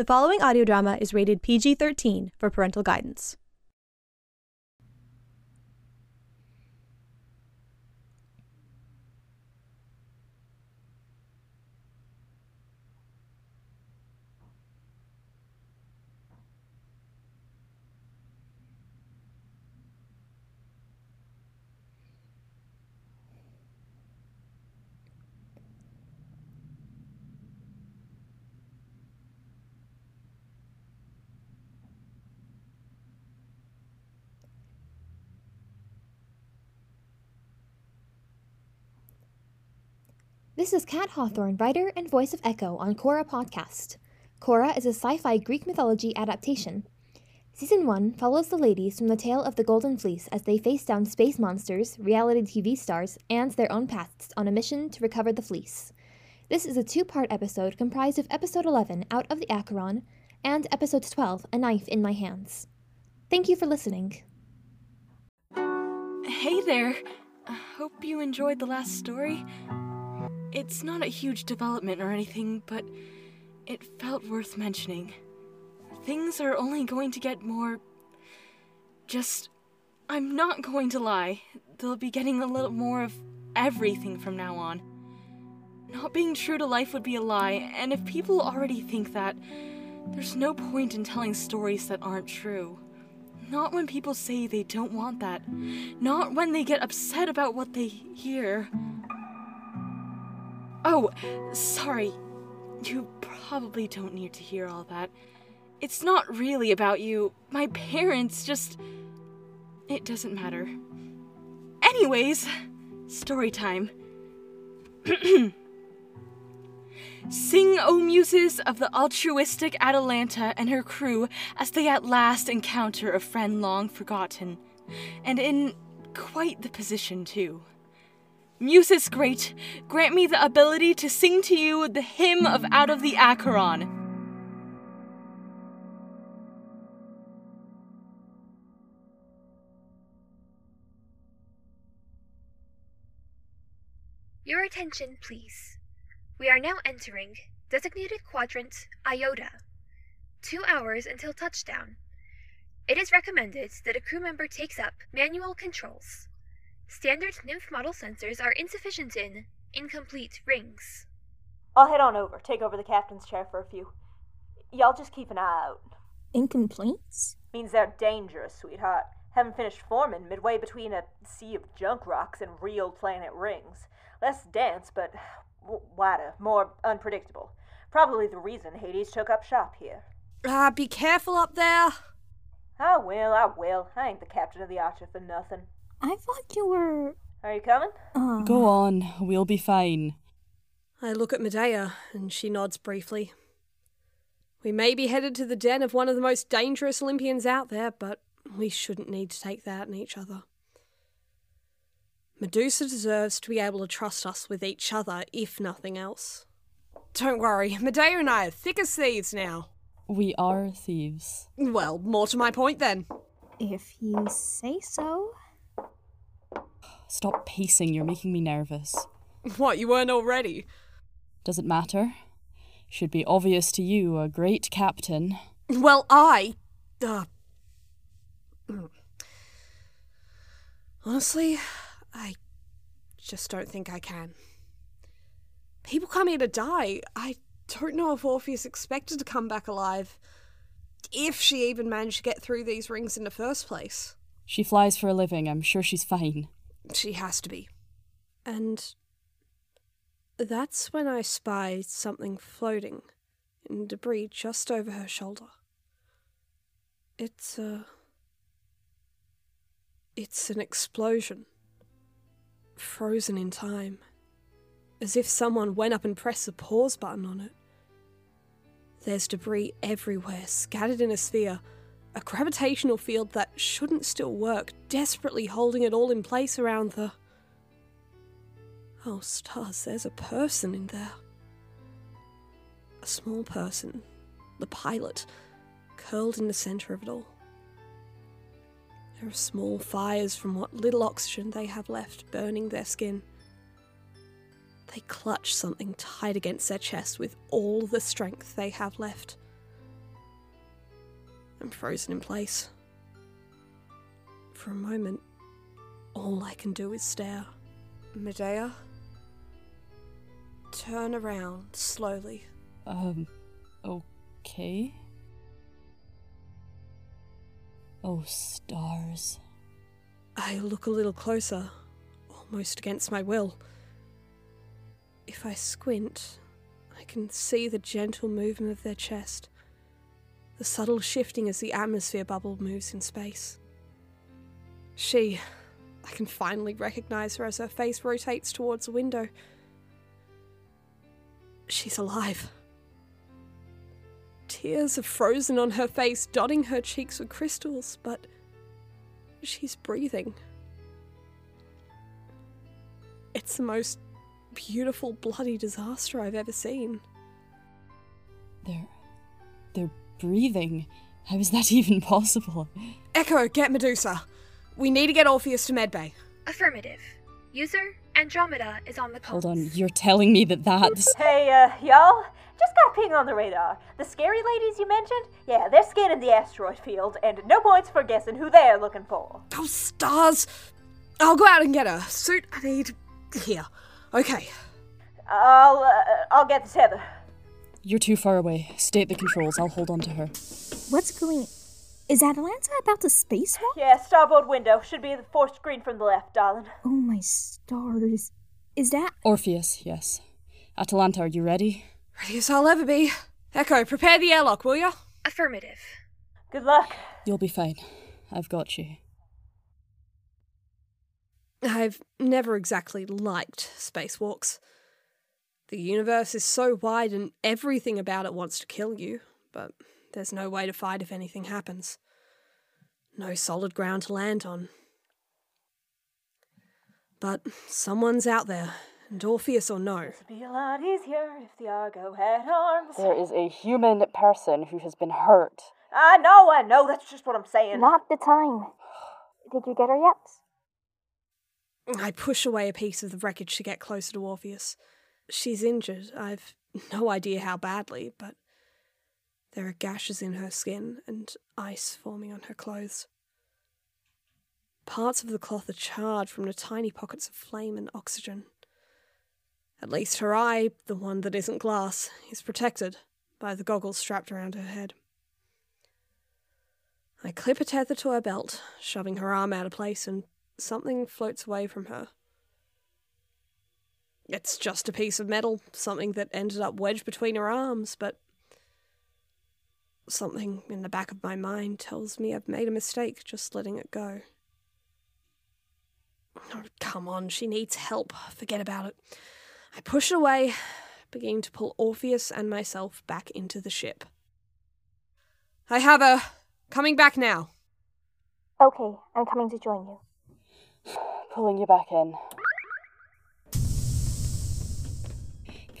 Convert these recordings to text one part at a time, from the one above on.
The following audio drama is rated PG 13 for parental guidance. This is Kat Hawthorne, writer and voice of Echo on Khôra Podcast. Khôra is a sci fi Greek mythology adaptation. Season 1 follows the ladies from the tale of the Golden Fleece as they face down space monsters, reality TV stars, and their own pasts on a mission to recover the fleece. This is a two part episode comprised of episode 11, Out of the Acheron, and episode 12, A Knife in My Hands. Thank you for listening. Hey there. I hope you enjoyed the last story. It's not a huge development or anything, but it felt worth mentioning. Things are only going to get more. Just. I'm not going to lie. They'll be getting a little more of everything from now on. Not being true to life would be a lie, and if people already think that, there's no point in telling stories that aren't true. Not when people say they don't want that. Not when they get upset about what they hear. Oh, sorry. You probably don't need to hear all that. It's not really about you. My parents just. It doesn't matter. Anyways, story time. Sing, O muses of the altruistic Atalanta and her crew, as they at last encounter a friend long forgotten, and in quite the position, too. Muses great, grant me the ability to sing to you the hymn of Out of the Acheron. Your attention, please. We are now entering designated quadrant Iota. Two hours until touchdown. It is recommended that a crew member takes up manual controls. Standard nymph model sensors are insufficient in incomplete rings. I'll head on over, take over the captain's chair for a few. Y'all just keep an eye out. Incomplete? Means they're dangerous, sweetheart. Haven't finished forming midway between a sea of junk rocks and real planet rings. Less dense, but wider, more unpredictable. Probably the reason Hades took up shop here. Ah, be careful up there. I will, I will. I ain't the captain of the Archer for nothing. I thought you were. Are you coming? Uh, Go on, we'll be fine. I look at Medea, and she nods briefly. We may be headed to the den of one of the most dangerous Olympians out there, but we shouldn't need to take that in each other. Medusa deserves to be able to trust us with each other, if nothing else. Don't worry, Medea and I are thick as thieves now. We are thieves. Well, more to my point then. if you say so. Stop pacing, you're making me nervous. What, you weren't already? Does it matter? Should be obvious to you, a great captain. Well, I. Uh, honestly, I just don't think I can. People come here to die. I don't know if Orpheus expected to come back alive. If she even managed to get through these rings in the first place. She flies for a living, I'm sure she's fine. She has to be. And that's when I spied something floating in debris just over her shoulder. It's a. It's an explosion. Frozen in time. As if someone went up and pressed the pause button on it. There's debris everywhere, scattered in a sphere, a gravitational field that shouldn't still work, desperately holding it all in place around the. Oh, stars, there's a person in there. A small person, the pilot, curled in the centre of it all. There are small fires from what little oxygen they have left burning their skin. They clutch something tight against their chest with all the strength they have left. I'm frozen in place. For a moment, all I can do is stare. Medea? Turn around slowly. Um, okay. Oh, stars. I look a little closer, almost against my will. If I squint, I can see the gentle movement of their chest, the subtle shifting as the atmosphere bubble moves in space. She, I can finally recognize her as her face rotates towards the window. She's alive. Tears are frozen on her face, dotting her cheeks with crystals, but she's breathing. It's the most beautiful bloody disaster I've ever seen. They're. they're breathing. How is that even possible? Echo, get Medusa. We need to get Orpheus to medbay. Affirmative. User Andromeda is on the call. Hold on, you're telling me that that's. Hey, uh, y'all? Just got a ping on the radar. The scary ladies you mentioned? Yeah, they're scanning the asteroid field, and no points for guessing who they're looking for. Those stars! I'll go out and get her. Suit I need here. Okay. I'll, uh, I'll get the tether. You're too far away. State the controls. I'll hold on to her. What's going Is Atalanta about to spacewalk? Yeah, starboard window. Should be the fourth screen from the left, darling. Oh my stars. Is that Orpheus, yes. Atalanta, are you ready? Ready as I'll ever be. Echo, prepare the airlock, will ya? Affirmative. Good luck. You'll be fine. I've got you. I've never exactly liked spacewalks. The universe is so wide and everything about it wants to kill you, but there's no way to fight if anything happens. No solid ground to land on. But someone's out there, and Orpheus or no. It'd be a lot easier if the Argo had arms. There is a human person who has been hurt. I know, I know. That's just what I'm saying. not the time? Did you get her yet? I push away a piece of the wreckage to get closer to Orpheus. She's injured. I've no idea how badly, but there are gashes in her skin and ice forming on her clothes. Parts of the cloth are charred from the tiny pockets of flame and oxygen. At least her eye, the one that isn't glass, is protected by the goggles strapped around her head. I clip a tether to her belt, shoving her arm out of place, and something floats away from her. It's just a piece of metal, something that ended up wedged between her arms, but something in the back of my mind tells me I've made a mistake just letting it go. Oh, come on, she needs help. Forget about it. I push it away, beginning to pull Orpheus and myself back into the ship. I have her. Coming back now. Okay, I'm coming to join you. Pulling you back in.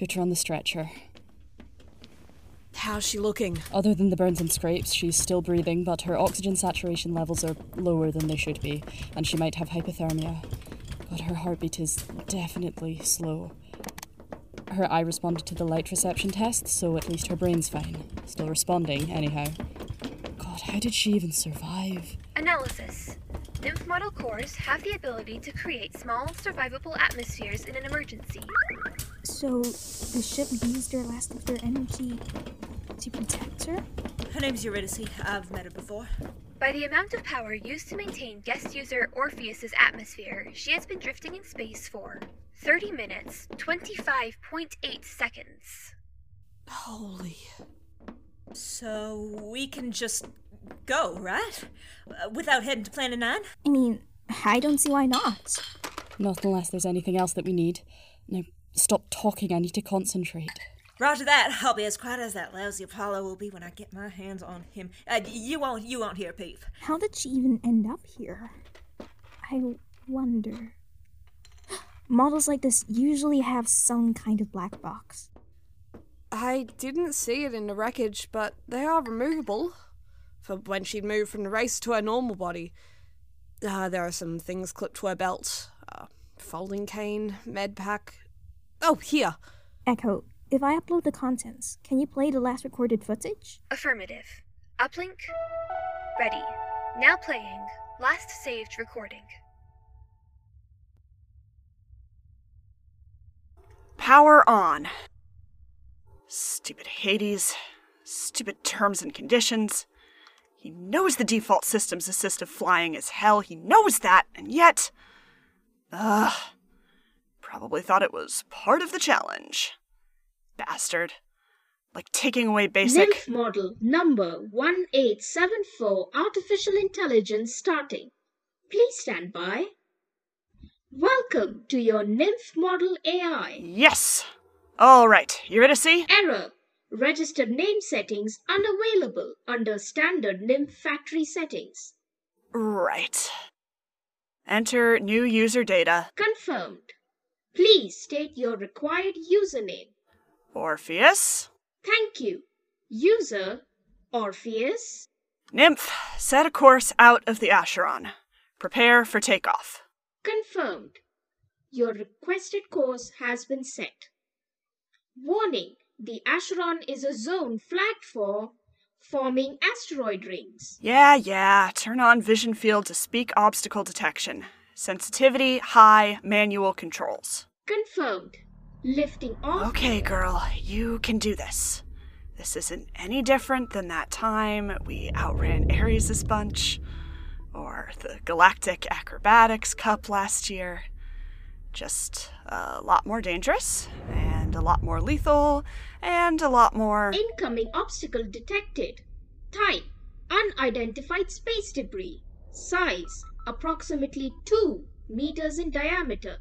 Put her on the stretcher. How's she looking? Other than the burns and scrapes, she's still breathing, but her oxygen saturation levels are lower than they should be, and she might have hypothermia. But her heartbeat is definitely slow. Her eye responded to the light reception test, so at least her brain's fine. Still responding, anyhow. God, how did she even survive? Analysis. Nymph model cores have the ability to create small, survivable atmospheres in an emergency. So, the ship used her last of their energy to protect her? Her name's Eurydice. I've met her before. By the amount of power used to maintain guest user Orpheus's atmosphere, she has been drifting in space for 30 minutes, 25.8 seconds. Holy. So we can just go, right? Uh, without heading to Planet Nine? I mean, I don't see why not. Not unless there's anything else that we need. Now, stop talking, I need to concentrate. Roger that. I'll be as quiet as that lousy Apollo will be when I get my hands on him. Uh, you won't. You won't hear a Peep. How did she even end up here? I wonder. Models like this usually have some kind of black box. I didn't see it in the wreckage, but they are removable. For when she'd moved from the race to her normal body. Uh, there are some things clipped to her belt. Uh, folding cane, med pack. Oh, here. Echo, if I upload the contents, can you play the last recorded footage? Affirmative. Uplink. Ready. Now playing. Last saved recording. Power on. Stupid Hades. Stupid terms and conditions. He knows the default system's assistive flying is hell. He knows that, and yet. Ugh. Probably thought it was part of the challenge. Bastard. Like taking away basic. Nymph model number 1874 artificial intelligence starting. Please stand by. Welcome to your nymph model AI. Yes! Alright, Eurydice? Error. Registered name settings unavailable under standard nymph factory settings. Right. Enter new user data. Confirmed. Please state your required username. Orpheus? Thank you. User Orpheus. Nymph, set a course out of the Acheron. Prepare for takeoff. Confirmed. Your requested course has been set. Warning the Acheron is a zone flagged for forming asteroid rings. Yeah, yeah. Turn on vision field to speak obstacle detection. Sensitivity high, manual controls. Confirmed. Lifting off. Okay, girl, you can do this. This isn't any different than that time we outran Ares' bunch, or the Galactic Acrobatics Cup last year. Just a lot more dangerous, and a lot more lethal, and a lot more. Incoming obstacle detected. Type Unidentified space debris. Size Approximately 2 meters in diameter.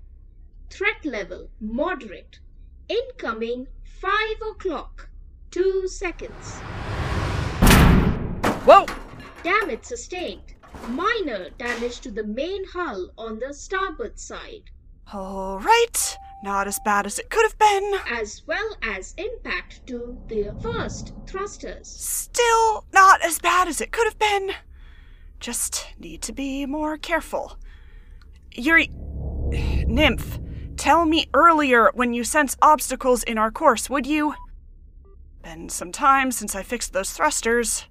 Threat level Moderate. Incoming 5 o'clock. 2 seconds. Whoa! Damage sustained. Minor damage to the main hull on the starboard side. Alright, not as bad as it could have been. As well as impact to the first thrusters. Still not as bad as it could have been. Just need to be more careful. Yuri. Nymph, tell me earlier when you sense obstacles in our course, would you? Been some time since I fixed those thrusters.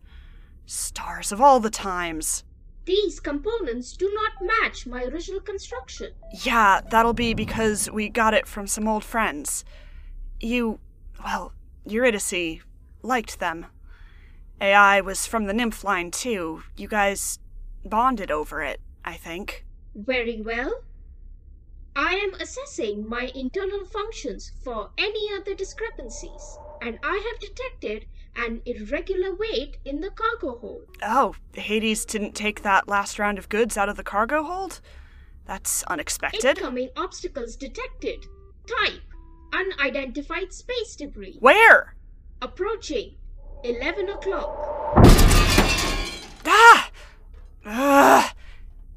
Stars of all the times. These components do not match my original construction. Yeah, that'll be because we got it from some old friends. You, well, Eurydice, liked them. AI was from the nymph line, too. You guys bonded over it, I think. Very well. I am assessing my internal functions for any other discrepancies, and I have detected an irregular weight in the cargo hold. Oh, Hades didn't take that last round of goods out of the cargo hold? That's unexpected. Incoming obstacles detected. Type Unidentified space debris. Where? Approaching. 11 o'clock. Ah! Ugh.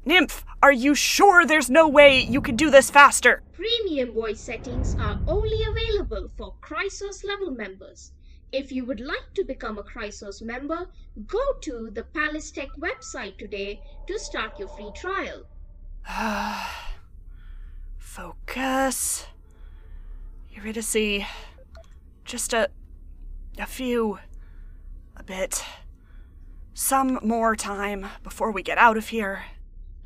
Nymph, are you sure there's no way you could do this faster? Premium voice settings are only available for Chrysos level members. If you would like to become a Chrysos member, go to the Palace Tech website today to start your free trial. Ah Focus. Eurydice. Just a. a few. A bit. Some more time before we get out of here.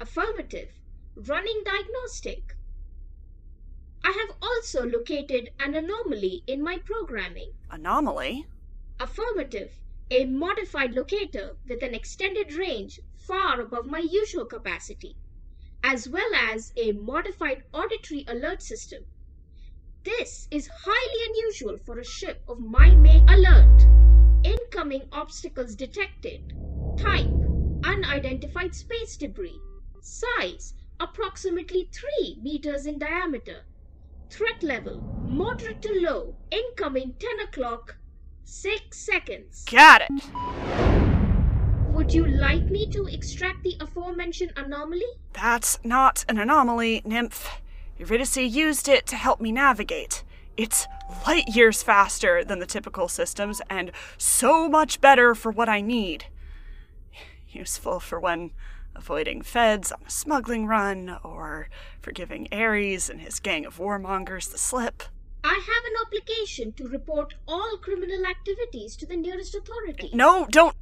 Affirmative. Running diagnostic. I have also located an anomaly in my programming. Anomaly? Affirmative. A modified locator with an extended range far above my usual capacity, as well as a modified auditory alert system. This is highly unusual for a ship of my make. Alert. Incoming obstacles detected. Type Unidentified space debris. Size Approximately 3 meters in diameter. Threat level Moderate to low. Incoming 10 o'clock. 6 seconds. Got it. Would you like me to extract the aforementioned anomaly? That's not an anomaly, Nymph. Eurydice used it to help me navigate. It's light years faster than the typical systems and so much better for what I need. Useful for when avoiding feds on a smuggling run, or for giving Ares and his gang of warmongers the slip. I have an obligation to report all criminal activities to the nearest authority. No, don't.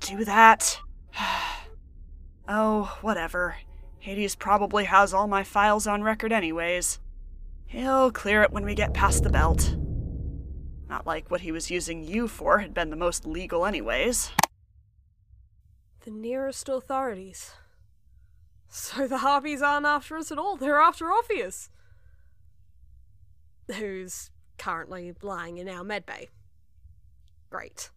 do that. oh, whatever. Hades probably has all my files on record, anyways. He'll clear it when we get past the belt. Not like what he was using you for had been the most legal, anyways. The nearest authorities. So the Harpies aren't after us at all, they're after Orpheus. Who's currently lying in our medbay. Great.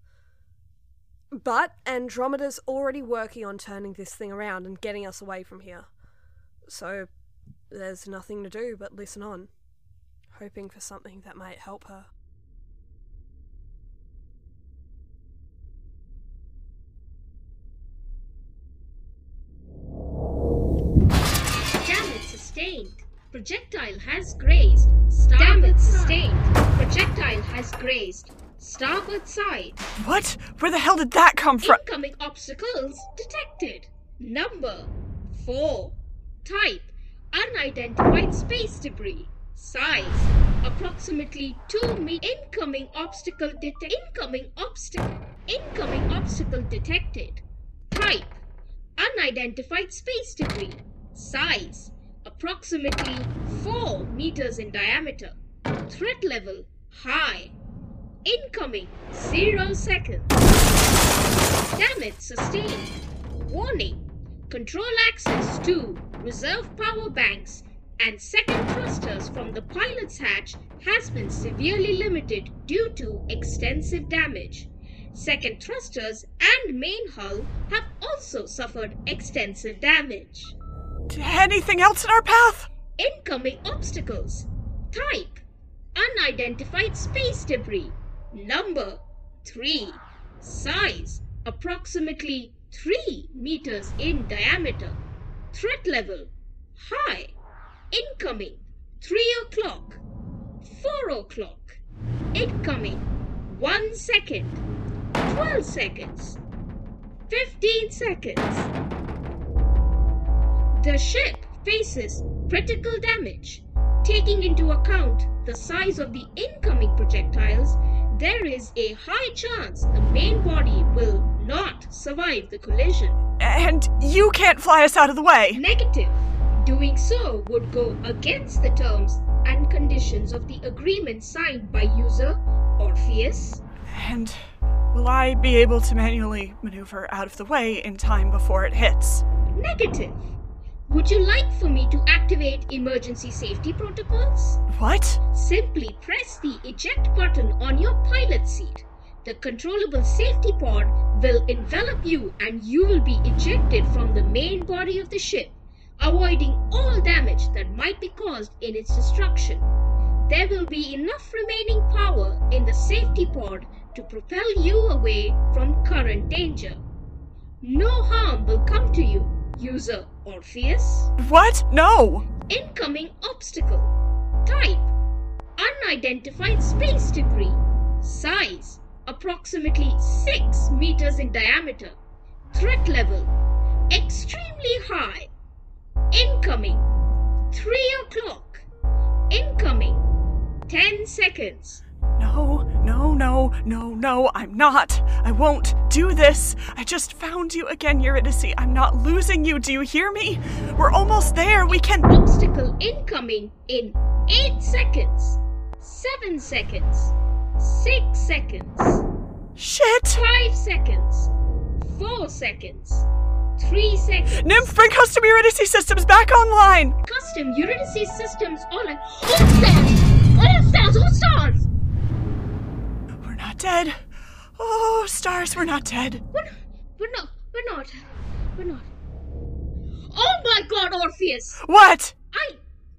But Andromeda's already working on turning this thing around and getting us away from here. So there's nothing to do but listen on, hoping for something that might help her. Damage sustained. Projectile has grazed. Starboard sustained. Projectile has grazed. Starboard side. What? Where the hell did that come from? Incoming obstacles detected. Number 4. Type Unidentified space debris. Size Approximately 2 me. Incoming obstacle detected. Incoming obstacle. Incoming obstacle detected. Type Unidentified space debris. Size Approximately 4 meters in diameter. Threat level High. Incoming 0 seconds. Damage sustained. Warning. Control access to reserve power banks and second thrusters from the pilot's hatch has been severely limited due to extensive damage. Second thrusters and main hull have also suffered extensive damage. Anything else in our path? Incoming obstacles. Type Unidentified space debris. Number 3. Size Approximately 3 meters in diameter. Threat level High. Incoming 3 o'clock. 4 o'clock. Incoming 1 second. 12 seconds. 15 seconds. The ship faces critical damage. Taking into account the size of the incoming projectiles, there is a high chance the main body will not survive the collision. And you can't fly us out of the way. Negative. Doing so would go against the terms and conditions of the agreement signed by user Orpheus. And will I be able to manually maneuver out of the way in time before it hits? Negative. Would you like for me to activate emergency safety protocols? What? Simply press the eject button on your pilot seat. The controllable safety pod will envelop you and you will be ejected from the main body of the ship, avoiding all damage that might be caused in its destruction. There will be enough remaining power in the safety pod to propel you away from current danger. No harm will come to you, user Orpheus. What? No! Incoming obstacle. Type Unidentified space debris. Size Approximately 6 meters in diameter. Threat level Extremely high. Incoming 3 o'clock. Incoming 10 seconds. No, no, no, no, no, I'm not. I won't do this. I just found you again, Eurydice. I'm not losing you. Do you hear me? We're almost there. We can. Obstacle incoming in 8 seconds. 7 seconds. 6 seconds. Shit! 5 seconds. 4 seconds. 3 seconds. Nymph, bring custom Eurydice systems back online! Custom Eurydice systems online. All stars! All stars! All stars! We're not dead. Oh, stars, we're not dead. We're, we're not. We're not. We're not. Oh my god, Orpheus! What? I.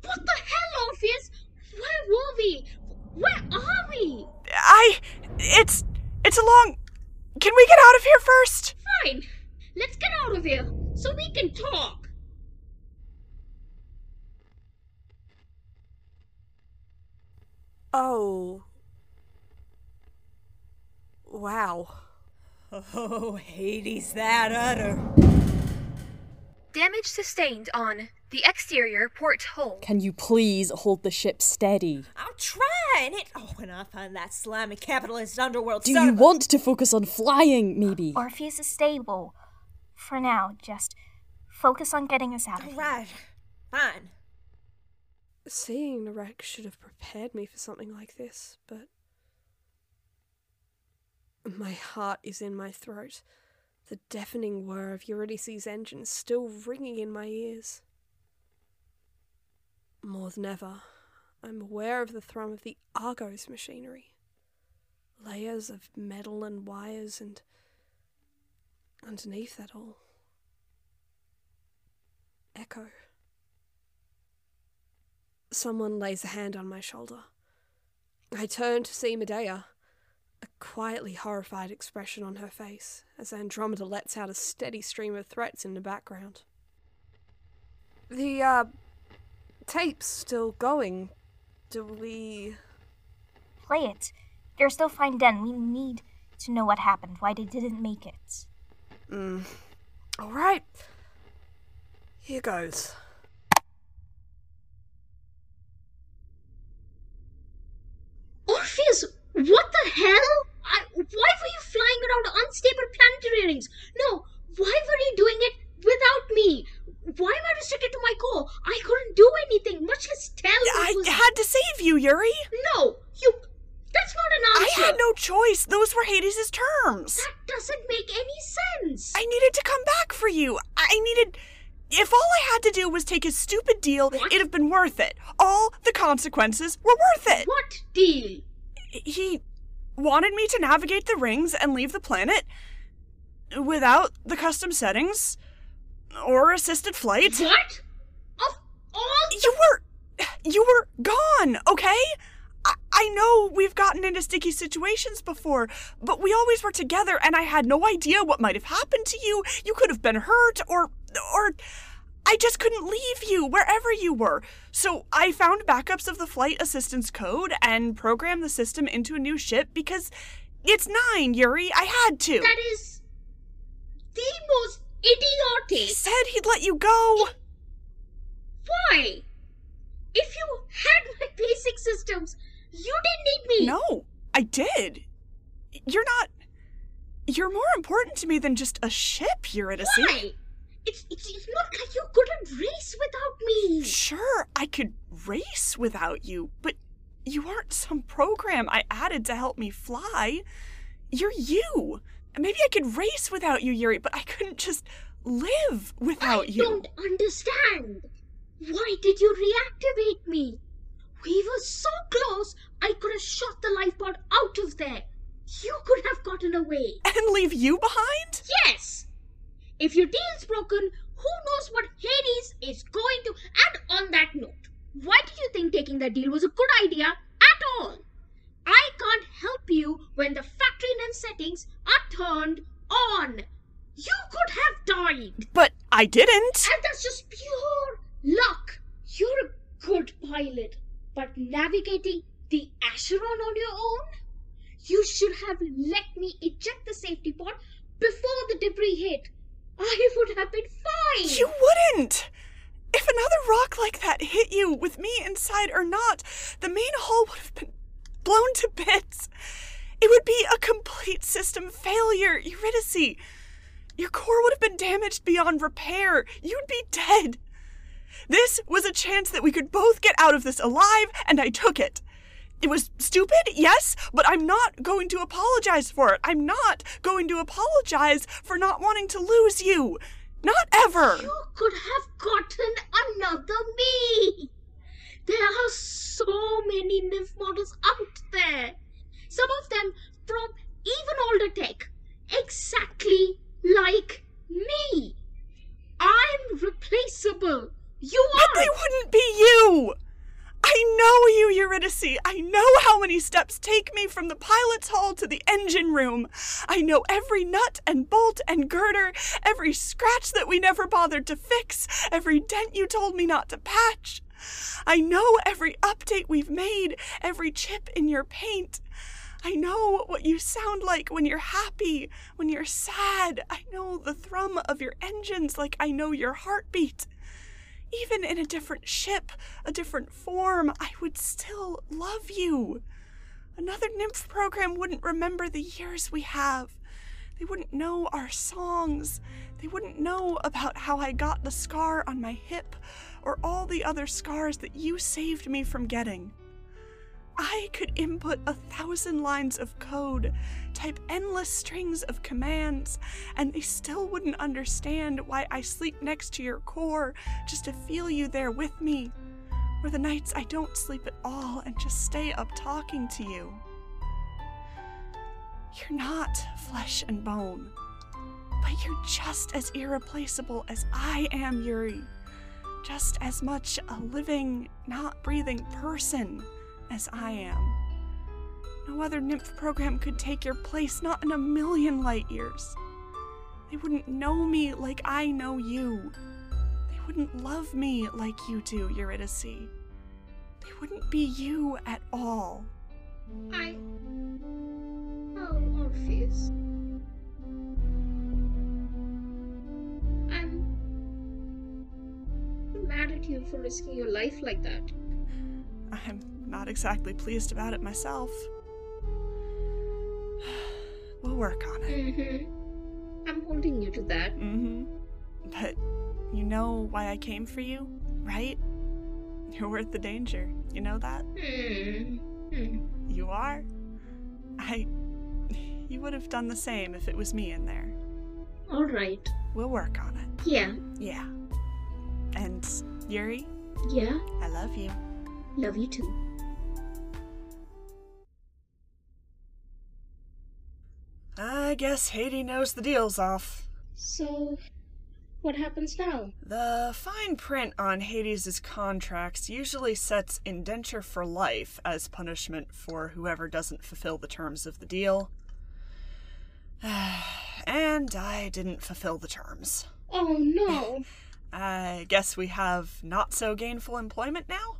What the hell, Orpheus? Where were we? Where are we? I. It's. It's a long. Can we get out of here first? Fine. Let's get out of here so we can talk. Oh. Wow. Oh, Hades, that udder. Damage sustained on The exterior port hole. Can you please hold the ship steady? I'm trying it. Oh, when I find that slimy capitalist underworld Do you want to focus on flying, maybe? Orpheus is stable. For now, just focus on getting us out of here. Right. Fine. Seeing the wreck should have prepared me for something like this, but. My heart is in my throat, the deafening whir of Eurydice's engines still ringing in my ears. More than ever, I'm aware of the thrum of the Argos machinery. Layers of metal and wires, and underneath that all, echo. Someone lays a hand on my shoulder. I turn to see Medea, a quietly horrified expression on her face as Andromeda lets out a steady stream of threats in the background. The, uh, tape's still going. Do we. Play it. You're still fine then. We need to know what happened, why they didn't make it. Mm. Alright. Here goes. Orpheus, what the hell? I, why were you flying around unstable planetary rings? No, why were you doing it without me? Why am I restricted to my core? I couldn't do anything, much less tell I was... had to save you, Yuri. No, you... That's not an answer. I had no choice. Those were Hades' terms. That doesn't make any sense. I needed to come back for you. I needed. If all I had to do was take his stupid deal, it'd have been worth it. All the consequences were worth it. What deal? He wanted me to navigate the rings and leave the planet without the custom settings or assisted flight. What? Of all You were you were gone, okay? I, I know we've gotten into sticky situations before, but we always were together and I had no idea what might have happened to you. You could have been hurt or or I just couldn't leave you wherever you were. So I found backups of the flight assistance code and programmed the system into a new ship because it's nine, Yuri. I had to. That is the most idiotic. He said he'd let you go. Why? If you had my basic systems, you didn't need me. No, I did. You're not. You're more important to me than just a ship, Eurydice. Why? It's, it's, it's not like you couldn't race without me. Sure, I could race without you, but you aren't some program I added to help me fly. You're you. Maybe I could race without you, Yuri, but I couldn't just live without I you. I don't understand. Why did you reactivate me? We were so close, I could have shot the life pod out of there. You could have gotten away. And leave you behind? Yes! If your deal's broken, who knows what Hades is going to. And on that note, why did you think taking that deal was a good idea at all? I can't help you when the factory name settings are turned on. You could have died. But I didn't. And that's just pure luck. You're a good pilot, but navigating the Acheron on your own? You should have let me eject the safety pod before the debris hit. I would have been fine. You wouldn't! If another rock like that hit you, with me inside or not, the main hull would have been blown to bits. It would be a complete system failure, Eurydice. Your core would have been damaged beyond repair. You'd be dead. This was a chance that we could both get out of this alive, and I took it. It was stupid, yes, but I'm not going to apologize for it. I'm not going to apologize for not wanting to lose you. Not ever. You could have gotten another me. There are so many nymph models out there. Some of them from even older tech. Exactly like me. I'm replaceable. You But are. they wouldn't be you. I know you, Eurydice. I know how many steps take me from the pilot's hall to the engine room. I know every nut and bolt and girder, every scratch that we never bothered to fix, every dent you told me not to patch. I know every update we've made, every chip in your paint. I know what you sound like when you're happy, when you're sad. I know the thrum of your engines like I know your heartbeat. Even in a different ship, a different form, I would still love you. Another nymph program wouldn't remember the years we have. They wouldn't know our songs. They wouldn't know about how I got the scar on my hip or all the other scars that you saved me from getting. I could input a thousand lines of code, type endless strings of commands, and they still wouldn't understand why I sleep next to your core just to feel you there with me, or the nights I don't sleep at all and just stay up talking to you. You're not flesh and bone, but you're just as irreplaceable as I am, Yuri. Just as much a living, not breathing person as I am. No other nymph program could take your place, not in a million light years. They wouldn't know me like I know you. They wouldn't love me like you do, Eurydice. They wouldn't be you at all. I. Oh, Orpheus. I'm mad at you for risking your life like that. I'm not exactly pleased about it myself. We'll work on it. Mm-hmm. I'm holding you to that. Mm-hmm. But you know why I came for you, right? You're worth the danger. You know that? Hmm. Hmm. You are? I. You would have done the same if it was me in there. All right. We'll work on it. Yeah. Yeah. And Yuri, Yeah. I love you. Love you too. I guess Hades knows the deal's off. So, what happens now? The fine print on Hades' contracts usually sets indenture for life as punishment for whoever doesn't fulfill the terms of the deal. and I didn't fulfill the terms. Oh no. I guess we have not so gainful employment now?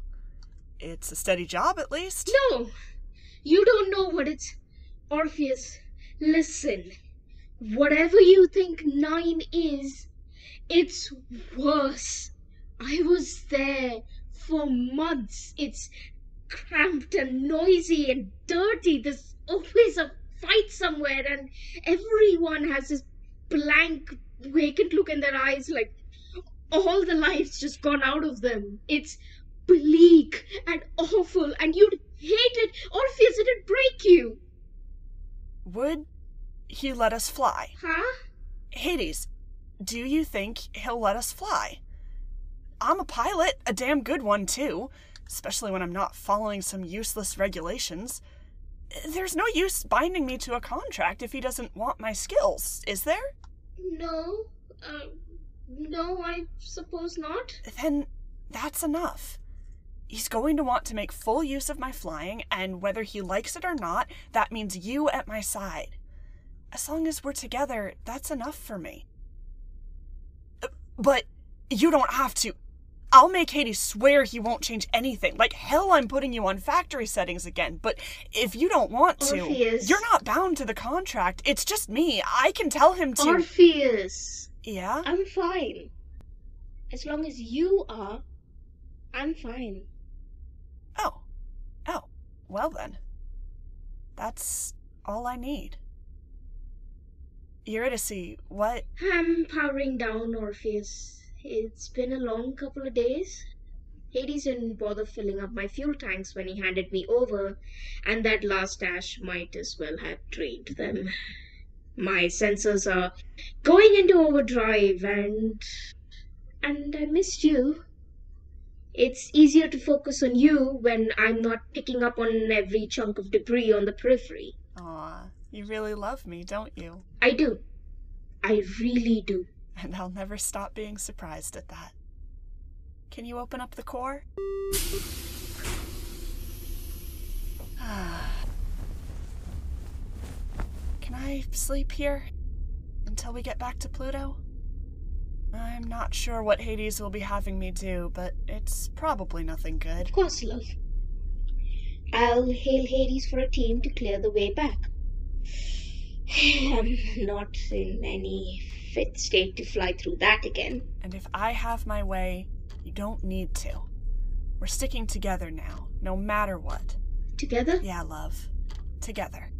It's a steady job, at least. No! You don't know what it's. Orpheus, listen. Whatever you think nine is, it's worse. I was there for months. It's cramped and noisy and dirty. There's always a fight somewhere, and everyone has this blank, vacant look in their eyes like all the life's just gone out of them. It's bleak and awful, and you'd hate it. Orpheus, it'd break you. Would he let us fly? Huh? Hades, do you think he'll let us fly? I'm a pilot, a damn good one, too, especially when I'm not following some useless regulations. There's no use binding me to a contract if he doesn't want my skills, is there? No. Uh, no, I suppose not. Then that's enough. He's going to want to make full use of my flying, and whether he likes it or not, that means you at my side. As long as we're together, that's enough for me. Uh, But you don't have to. I'll make Hades swear he won't change anything. Like hell, I'm putting you on factory settings again. But if you don't want to, Orpheus. you're not bound to the contract. It's just me. I can tell him to. Orpheus. yeah? I'm fine. As long as you are, I'm fine. Oh. Oh. Well then. That's all I need. Eurydice, what? I'm powering down, Orpheus. It's been a long couple of days. Hades didn't bother filling up my fuel tanks when he handed me over, and that last dash might as well have drained them. My sensors are going into overdrive, and. and I missed you. It's easier to focus on you when I'm not picking up on every chunk of debris on the periphery. Aw, you really love me, don't you? I do. I really do. And I'll never stop being surprised at that. Can you open up the core? Can I sleep here until we get back to Pluto? I'm not sure what Hades will be having me do, but it's probably nothing good. Of course, love. I'll hail Hades for a team to clear the way back. I'm not in any fit state to fly through that again. And if I have my way, You don't need to. We're sticking together now, no matter what. Together? Yeah, love. Together.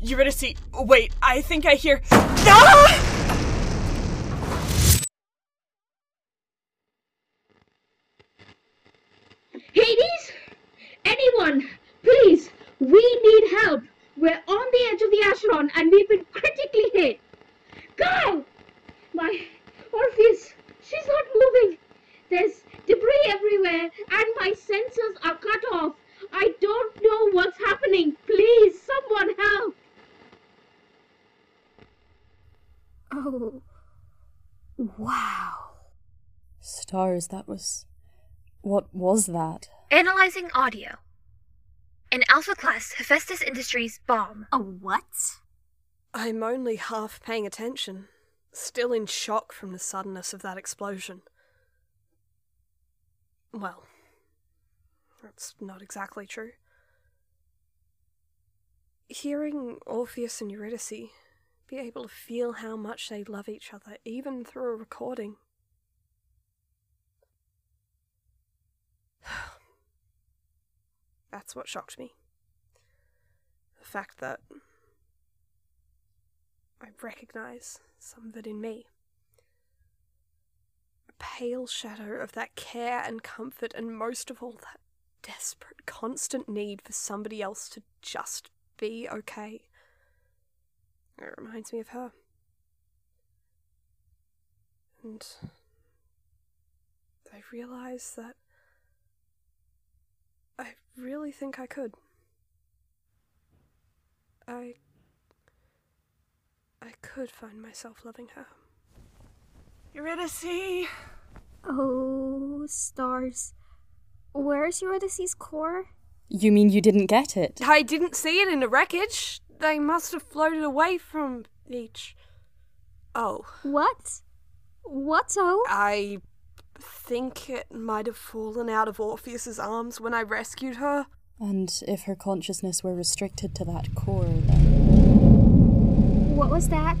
Eurydice, wait, I think I hear. Ah! Hades? Anyone, please, we need help. We're on the edge of the Acheron and we've been critically hit. Go! My Orpheus, she's not moving. There's debris everywhere and my sensors are cut off. I don't know what's happening. Please, someone help. Oh. Wow. Stars, that was. What was that? Analyzing audio. An Alpha Class Hephaestus Industries bomb. A what? I'm only half paying attention, still in shock from the suddenness of that explosion. Well, that's not exactly true. Hearing Orpheus and Eurydice be able to feel how much they love each other, even through a recording. That's what shocked me. The fact that I recognize some of it in me. A pale shadow of that care and comfort, and most of all, that desperate, constant need for somebody else to just be okay. It reminds me of her. And I realize that I really think I could. I. I could find myself loving her. Eurydice! Oh, stars. Where's Eurydice's core? You mean you didn't get it? I didn't see it in the wreckage. They must have floated away from each. Oh. What? What, oh? I think it might have fallen out of Orpheus's arms when I rescued her. And if her consciousness were restricted to that core, then. What was that?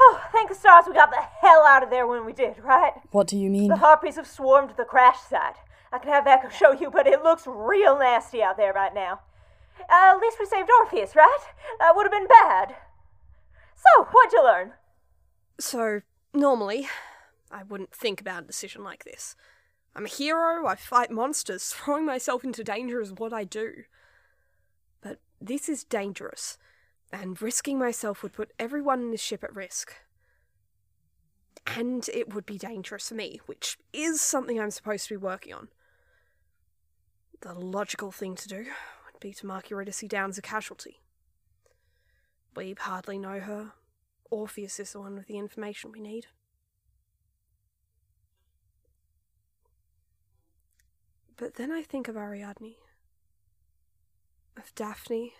Oh, thank the stars we got the hell out of there when we did, right? What do you mean? The harpies have swarmed the crash site. I can have Echo show you, but it looks real nasty out there right now. Uh, at least we saved Orpheus, right? That would have been bad. So, what'd you learn? So, normally, I wouldn't think about a decision like this. I'm a hero, I fight monsters, throwing myself into danger is what I do. But this is dangerous, and risking myself would put everyone in the ship at risk. And it would be dangerous for me, which is something I'm supposed to be working on. The logical thing to do be to mark Eurydice down as a casualty. We hardly know her. Orpheus is the one with the information we need. But then I think of Ariadne, of Daphne,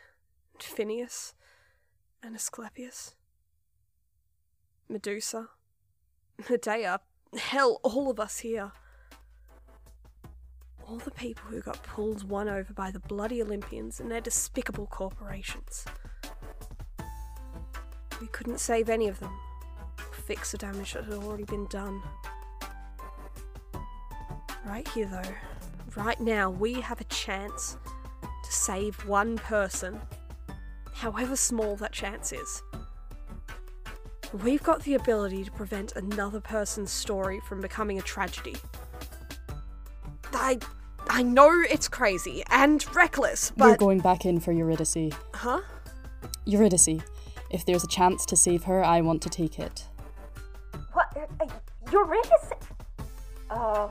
and Phineas, and Asclepius, Medusa, Medea, hell, all of us here. All the people who got pulled one over by the bloody Olympians and their despicable corporations. We couldn't save any of them, or fix the damage that had already been done. Right here, though, right now, we have a chance to save one person, however small that chance is. We've got the ability to prevent another person's story from becoming a tragedy. I I know it's crazy and reckless, but We're going back in for Eurydice. Huh? Eurydice, if there's a chance to save her, I want to take it. What? Uh, Eurydice? Oh.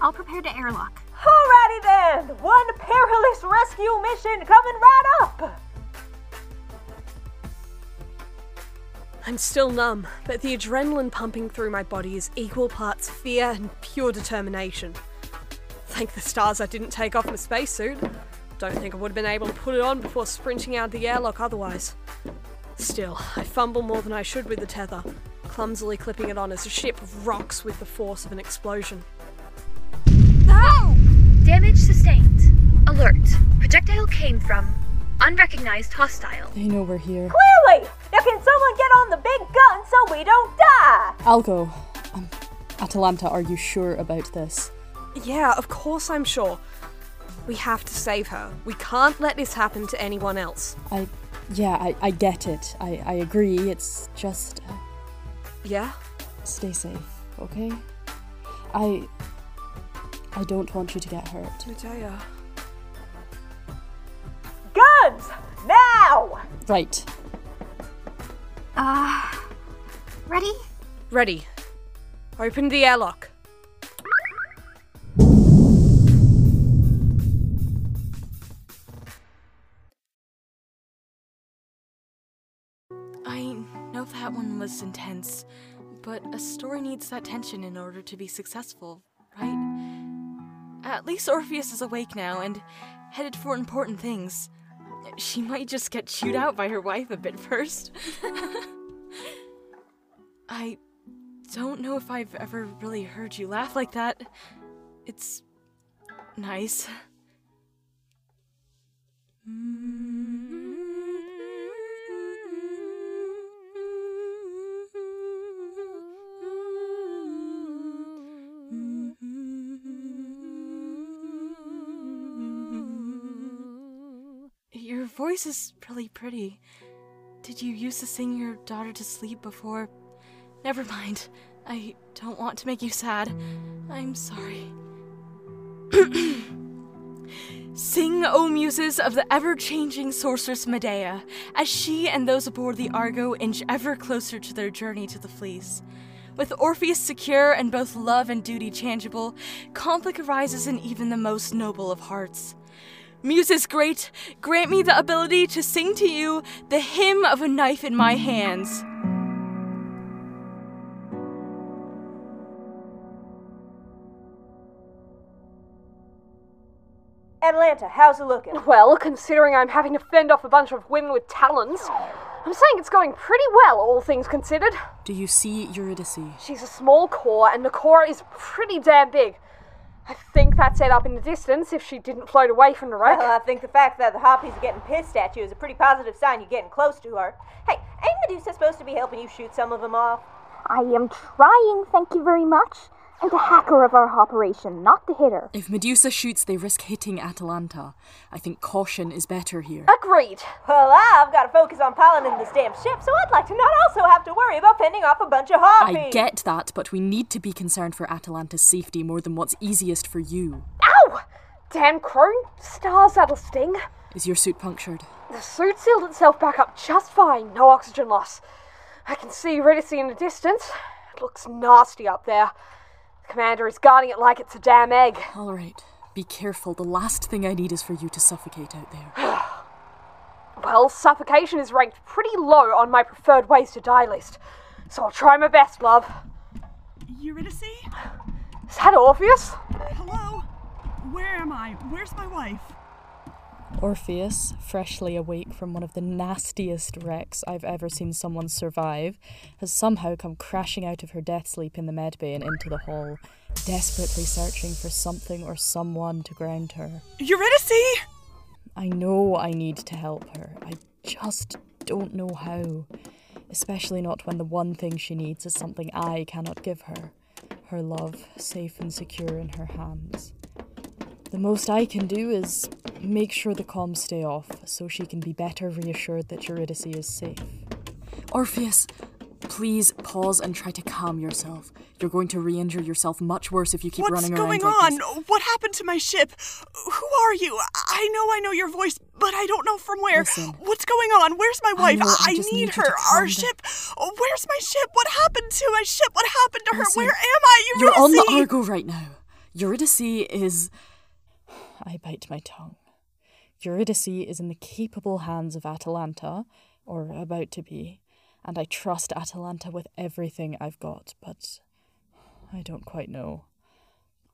I'll prepare to airlock. Alrighty then! One perilous rescue mission coming right up! I'm still numb, but the adrenaline pumping through my body is equal parts fear and pure determination. Thank the stars I didn't take off my spacesuit. Don't think I would have been able to put it on before sprinting out of the airlock otherwise. Still, I fumble more than I should with the tether, clumsily clipping it on as the ship rocks with the force of an explosion. Damage sustained. Alert. Projectile came from unrecognized hostile. They know we're here. Clearly! Now can someone get on the big gun so we don't die? I'll go. Um, Atalanta, are you sure about this? Yeah, of course I'm sure. We have to save her. We can't let this happen to anyone else. I. Yeah, I, I get it. I, I agree. It's just. Uh, Yeah? stay safe, okay? I. I don't want you to get hurt. Medea. Guns! Now! Right. Uh. Ready? Ready. Open the airlock. Was intense, but a story needs that tension in order to be successful, right? At least Orpheus is awake now and headed for important things. She might just get chewed out by her wife a bit first. I don't know if I've ever really heard you laugh like that. It's nice. Your voice is really pretty. Did you used to sing your daughter to sleep before? Never mind. I don't want to make you sad. I'm sorry. Sing, O muses of the ever changing sorceress Medea, as she and those aboard the Argo inch ever closer to their journey to the fleece. With Orpheus secure and both love and duty tangible, conflict arises in even the most noble of hearts. Muses great, grant me the ability to sing to you the hymn of a knife in my hands. Atalanta, how's it looking? Well, considering I'm having to fend off a bunch of women with talons, I'm saying it's going pretty well, all things considered. Do you see Eurydice? She's a small core, and the core is pretty damn big. I think that's it up in the distance if she didn't float away from the wreck. Well, I think the fact that the Harpies are getting pissed at you is a pretty positive sign you're getting close to her. Hey, ain't Medusa supposed to be helping you shoot some of them off? I am trying, thank you very much. I'm the hacker of our operation, not the hitter. If Medusa shoots, they risk hitting Atalanta. I think caution is better here. Agreed. Well, I've got to focus on piloting this damn ship, so I'd like to not also have to worry about fending off a bunch of Harpies. I get that, but we need to be concerned for Atalanta's safety more than what's easiest for you. Ow! Damn crew, stars that'll sting. Is your suit punctured? The suit sealed itself back up just fine, no oxygen loss. I can see Eurydice in the distance. It looks nasty up there. The commander is guarding it like it's a damn egg. All right. Be careful. The last thing I need is for you to suffocate out there. Well, suffocation is ranked pretty low on my preferred ways to die list, so I'll try my best, love. Eurydice? Is that Orpheus? Hello? Where am I? Where's my wife? Orpheus, freshly awake from one of the nastiest wrecks I've ever seen someone survive, has somehow come crashing out of her death sleep in the medbay and into the hall, desperately searching for something or someone to ground her. Eurydice! I know I need to help her. I just don't know how. Especially not when the one thing she needs is something I cannot give her her love, safe and secure in her hands. The most I can do is make sure the comms stay off so she can be better reassured that Eurydice is safe. Orpheus, please pause and try to calm yourself. You're going to re injure yourself much worse if you keep What's running going around. like on? this. What happened to my ship? Who are you? I know I know your voice, but I don't know from where. Listen. What's going on? Where's my I wife? know, I I, need need her. Our calm ship. Oh, where's my ship? What happened to my ship? What happened to her? Where am I? You're on the Eurydice! Argo right now. Eurydice is. I bite my tongue. Eurydice is in the capable hands of Atalanta, or about to be, and I trust Atalanta with everything I've got, but I don't quite know.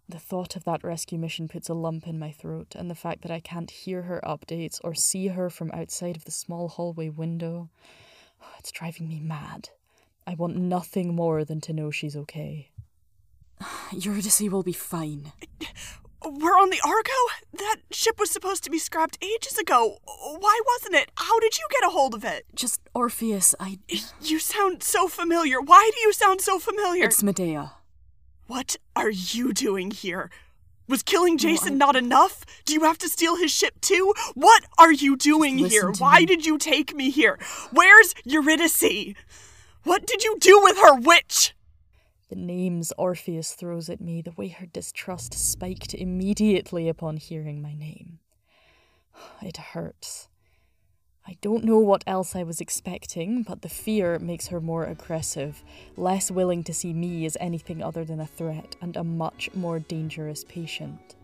The thought of that rescue mission puts a lump in my throat, and the fact that I can't hear her updates or see her from outside of the small hallway window, it's driving me mad. I want nothing more than to know she's okay. Eurydice will be fine. We're on the Argo? That ship was supposed to be scrapped ages ago. Why wasn't it? How did you get a hold of it? Just Orpheus, I. You sound so familiar. Why do you sound so familiar? It's Medea. What are you doing here? Was killing Jason not enough? Do you have to steal his ship too? What are you doing here? Why me. did you take me here? Where's Eurydice? What did you do with her, witch? The names Orpheus throws at me, the way her distrust spiked immediately upon hearing my name. It hurts. I don't know what else I was expecting, but the fear makes her more aggressive, less willing to see me as anything other than a threat, and a much more dangerous patient.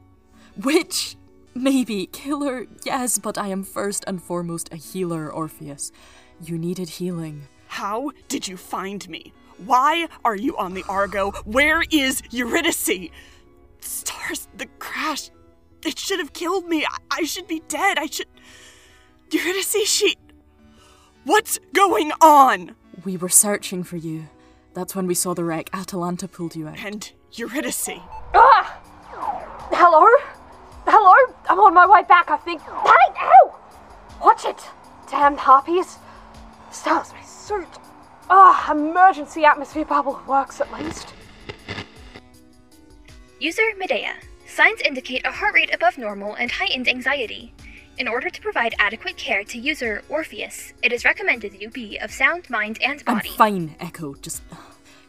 Witch! Maybe. Killer, yes, but I am first and foremost a healer, Orpheus. You needed healing. How did you find me? Why are you on the Argo? Where is Eurydice? Stars, the crash. It should have killed me. I, I should be dead. I should. Eurydice, she. What's going on? We were searching for you. That's when we saw the wreck. Atalanta pulled you out. And Eurydice. Ah! Hello? Hello? I'm on my way back, I think. Hey, ow! Watch it! Damn harpies. Stars, my suit. Ah, emergency atmosphere bubble works at least. User Medea. Signs indicate a heart rate above normal and heightened anxiety. In order to provide adequate care to user Orpheus, it is recommended you be of sound mind and body. I'm fine, Echo. Just.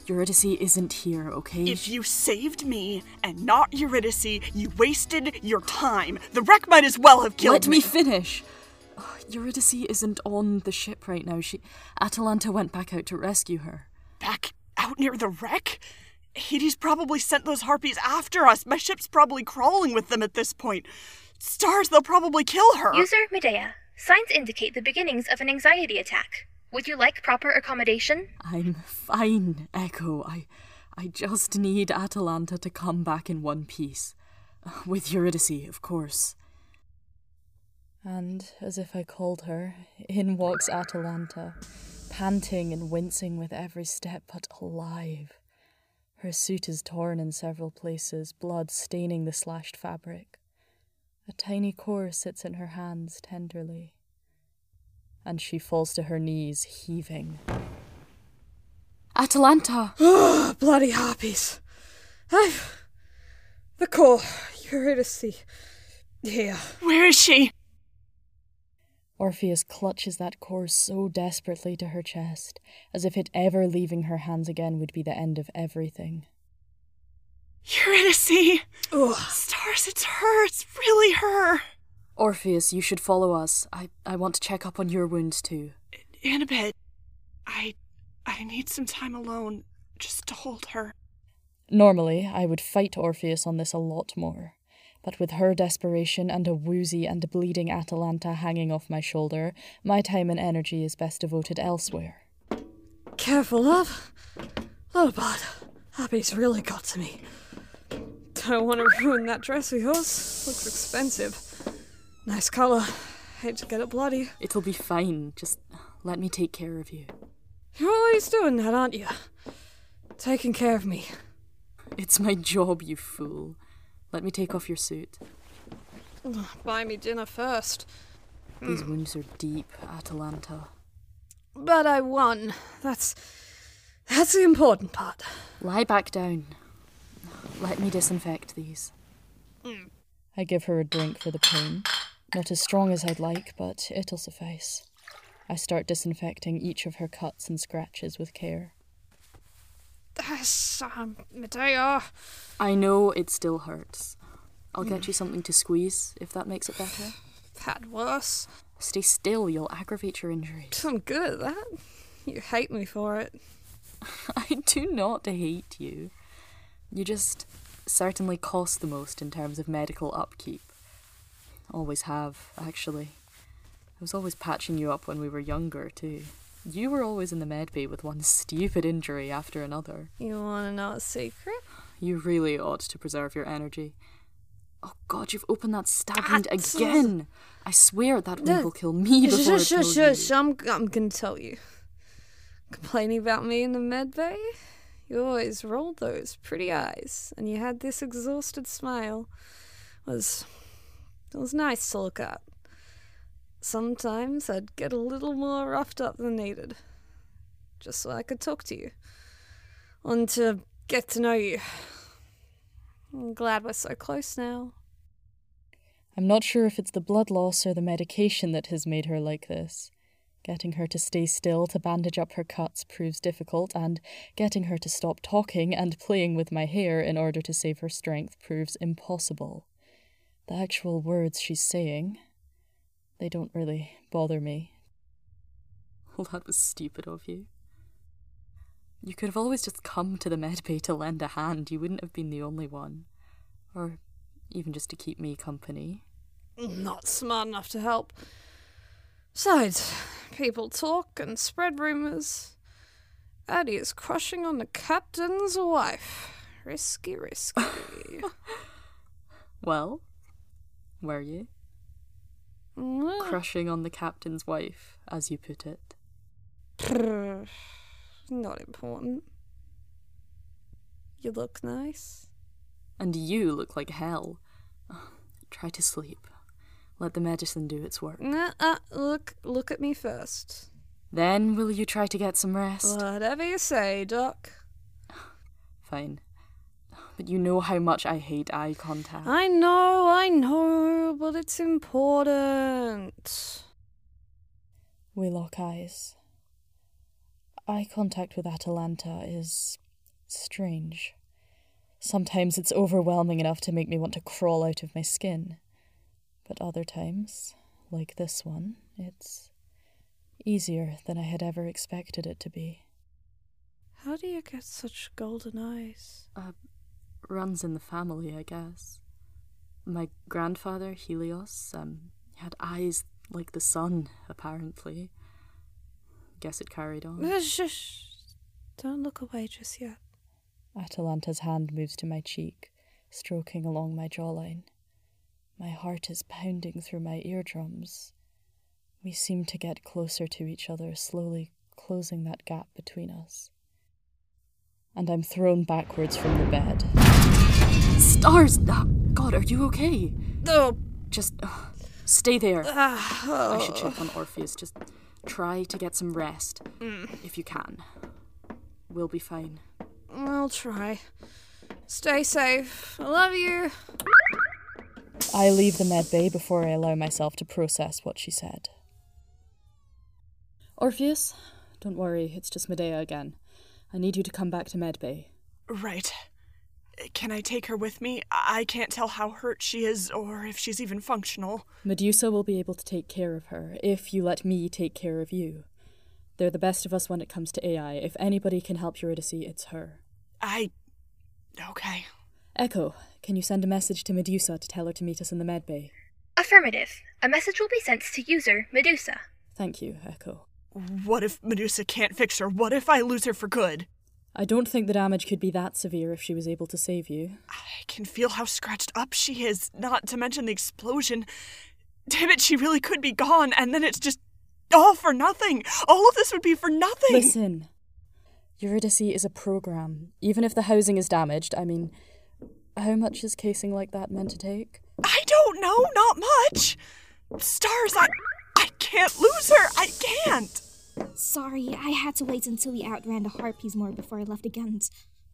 Eurydice isn't here, okay? If you saved me and not Eurydice, you wasted your time. The wreck might as well have killed me. Let me finish. Oh, Eurydice isn't on the ship right now. She. Atalanta went back out to rescue her. Back out near the wreck? Hades probably sent those harpies after us. My ship's probably crawling with them at this point. Stars, they'll probably kill her. User Medea. Signs indicate the beginnings of an anxiety attack. Would you like proper accommodation? I'm fine, Echo. I. I just need Atalanta to come back in one piece. With Eurydice, of course. And as if I called her, in walks Atalanta, panting and wincing with every step, but alive. Her suit is torn in several places, blood staining the slashed fabric. A tiny core sits in her hands tenderly. And she falls to her knees, heaving. Atalanta! Oh, bloody harpies. I've. The core. Eurydice. Here. Where is she? Orpheus clutches that core so desperately to her chest, as if it ever leaving her hands again would be the end of everything. Eurydice! Stars, it's her. It's really her. Orpheus, you should follow us. I, I want to check up on your wounds too. In a bit. I. I need some time alone just to hold her. Normally, I would fight Orpheus on this a lot more. But with her desperation and a woozy and bleeding Atalanta hanging off my shoulder, my time and energy is best devoted elsewhere. Careful, love. Little bud. Abby's really got to me. Don't want to ruin that dress of yours. Looks expensive. Nice color. Hate to get it bloody. It'll be fine. Just let me take care of you. You're always doing that, aren't you? Taking care of me. It's my job, you fool. Let me take off your suit. Buy me dinner first. These hmm. wounds are deep, Atalanta. But I won. That's. That's the important part. Lie back down. Let me disinfect these. Hmm. I give her a drink for the pain. Not as strong as I'd like, but it'll suffice. I start disinfecting each of her cuts and scratches with care. That's, um, Medea. I know it still hurts. I'll get you something to squeeze if that makes it better. Had worse. Stay still, you'll aggravate your injury. I'm good at that. You hate me for it. I do not hate you. You just certainly cost the most in terms of medical upkeep. Always have, actually. I was always patching you up when we were younger, too. You were always in the med bay with one stupid injury after another. You want to know a secret? You really ought to preserve your energy. Oh god, you've opened that stab wound again! I swear that wound will kill me before it Shush, kills shush, you. shush. I'm, I'm gonna tell you. Complaining about me in the med bay? You always rolled those pretty eyes, and you had this exhausted smile. was it was nice to look at. Sometimes I'd get a little more roughed up than needed, just so I could talk to you, and to get to know you. I'm glad we're so close now. I'm not sure if it's the blood loss or the medication that has made her like this. Getting her to stay still to bandage up her cuts proves difficult, and getting her to stop talking and playing with my hair in order to save her strength proves impossible. The actual words she's saying, they don't really bother me. Well, that was stupid of you. You could have always just come to the medbay to lend a hand. You wouldn't have been the only one. Or even just to keep me company. Not smart enough to help. Besides, people talk and spread rumours. Addie is crushing on the captain's wife. Risky, risky. Well, were you? Well, Crushing on the captain's wife, as you put it. Not important. You look nice. And you look like hell. Try to sleep. Let the medicine do its work. Uh, look, look at me first. Then will you try to get some rest? Whatever you say, Doc. Fine. But you know how much I hate eye contact. I know, I know, but it's important. We lock eyes. Eye contact with Atalanta is strange. Sometimes it's overwhelming enough to make me want to crawl out of my skin. But other times, like this one, it's easier than I had ever expected it to be. How do you get such golden eyes? Uh, runs in the family, I guess. My grandfather, Helios, um, had eyes like the sun, apparently. Guess it carried on. Shush. Don't look away just yet. Atalanta's hand moves to my cheek, stroking along my jawline. My heart is pounding through my eardrums. We seem to get closer to each other, slowly closing that gap between us. And I'm thrown backwards from the bed. Stars! Ah, God, are you okay? Oh, Just uh, stay there. ah, I should oh. check on Orpheus. Just try to get some rest, Mm. if you can. We'll be fine. I'll try. Stay safe. I love you. I leave the med bay before I allow myself to process what she said. Orpheus, don't worry, it's just Medea again. I need you to come back to med bay. Right. Can I take her with me? I can't tell how hurt she is or if she's even functional. Medusa will be able to take care of her if you let me take care of you. They're the best of us when it comes to AI. If anybody can help Eurydice, it's her. I. Okay. Echo, can you send a message to Medusa to tell her to meet us in the med bay? Affirmative. A message will be sent to user Medusa. Thank you, Echo. What if Medusa can't fix her? What if I lose her for good? I don't think the damage could be that severe if she was able to save you. I can feel how scratched up she is, not to mention the explosion. Damn it, she really could be gone, and then it's just all for nothing. All of this would be for nothing. Listen. Eurydice is a program. Even if the housing is damaged, I mean, how much is casing like that meant to take? I don't know, not much. Stars, I I can't lose her. I can't. Sorry, I had to wait until we outran the harpies more before I left the guns.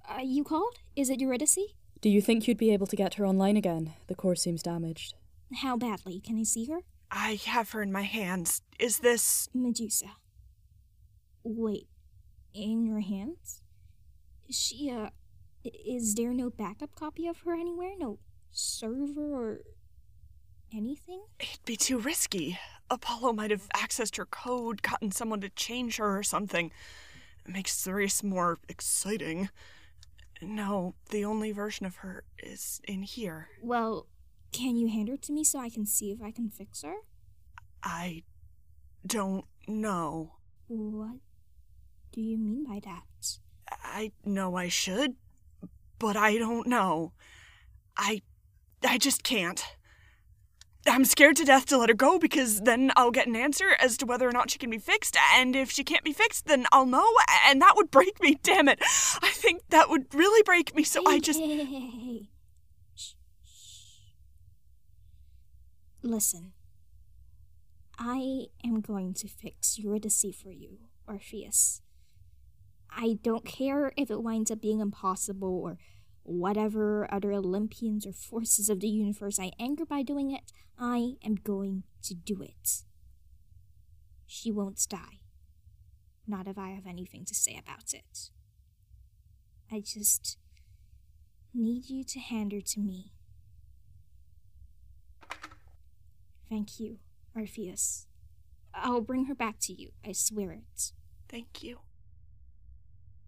Uh, you called? Is it Eurydice? Do you think you'd be able to get her online again? The core seems damaged. How badly? Can I see her? I have her in my hands. Is this Medusa. Wait, in your hands? Is she, uh, is there no backup copy of her anywhere? No server or anything? It'd be too risky. Apollo might have accessed her code, gotten someone to change her or something. It makes the race more exciting. No, the only version of her is in here. Well, can you hand her to me so I can see if I can fix her? I don't know. What do you mean by that? I know I should, but I don't know. I I just can't. I'm scared to death to let her go because then I'll get an answer as to whether or not she can be fixed, and if she can't be fixed, then I'll know, and that would break me, damn it. I think that would really break me, so I just Hey, hey, hey, hey. Shh, shh. Listen. I am going to fix Eurydice for you, Orpheus. I don't care if it winds up being impossible or whatever other Olympians or forces of the universe I anger by doing it, I am going to do it. She won't die. Not if I have anything to say about it. I just need you to hand her to me. Thank you, Orpheus. I'll bring her back to you, I swear it. Thank you.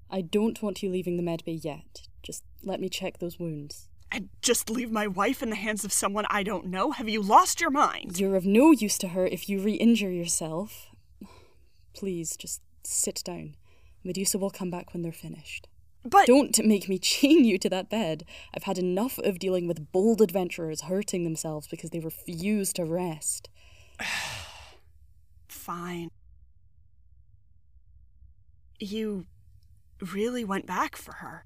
I don't want you leaving the medbay yet. Just let me check those wounds. And just leave my wife in the hands of someone I don't know? Have you lost your mind? You're of no use to her if you re injure yourself. Please, just sit down. Medusa will come back when they're finished. But don't make me chain you to that bed. I've had enough of dealing with bold adventurers hurting themselves because they refuse to rest. Fine. You really went back for her.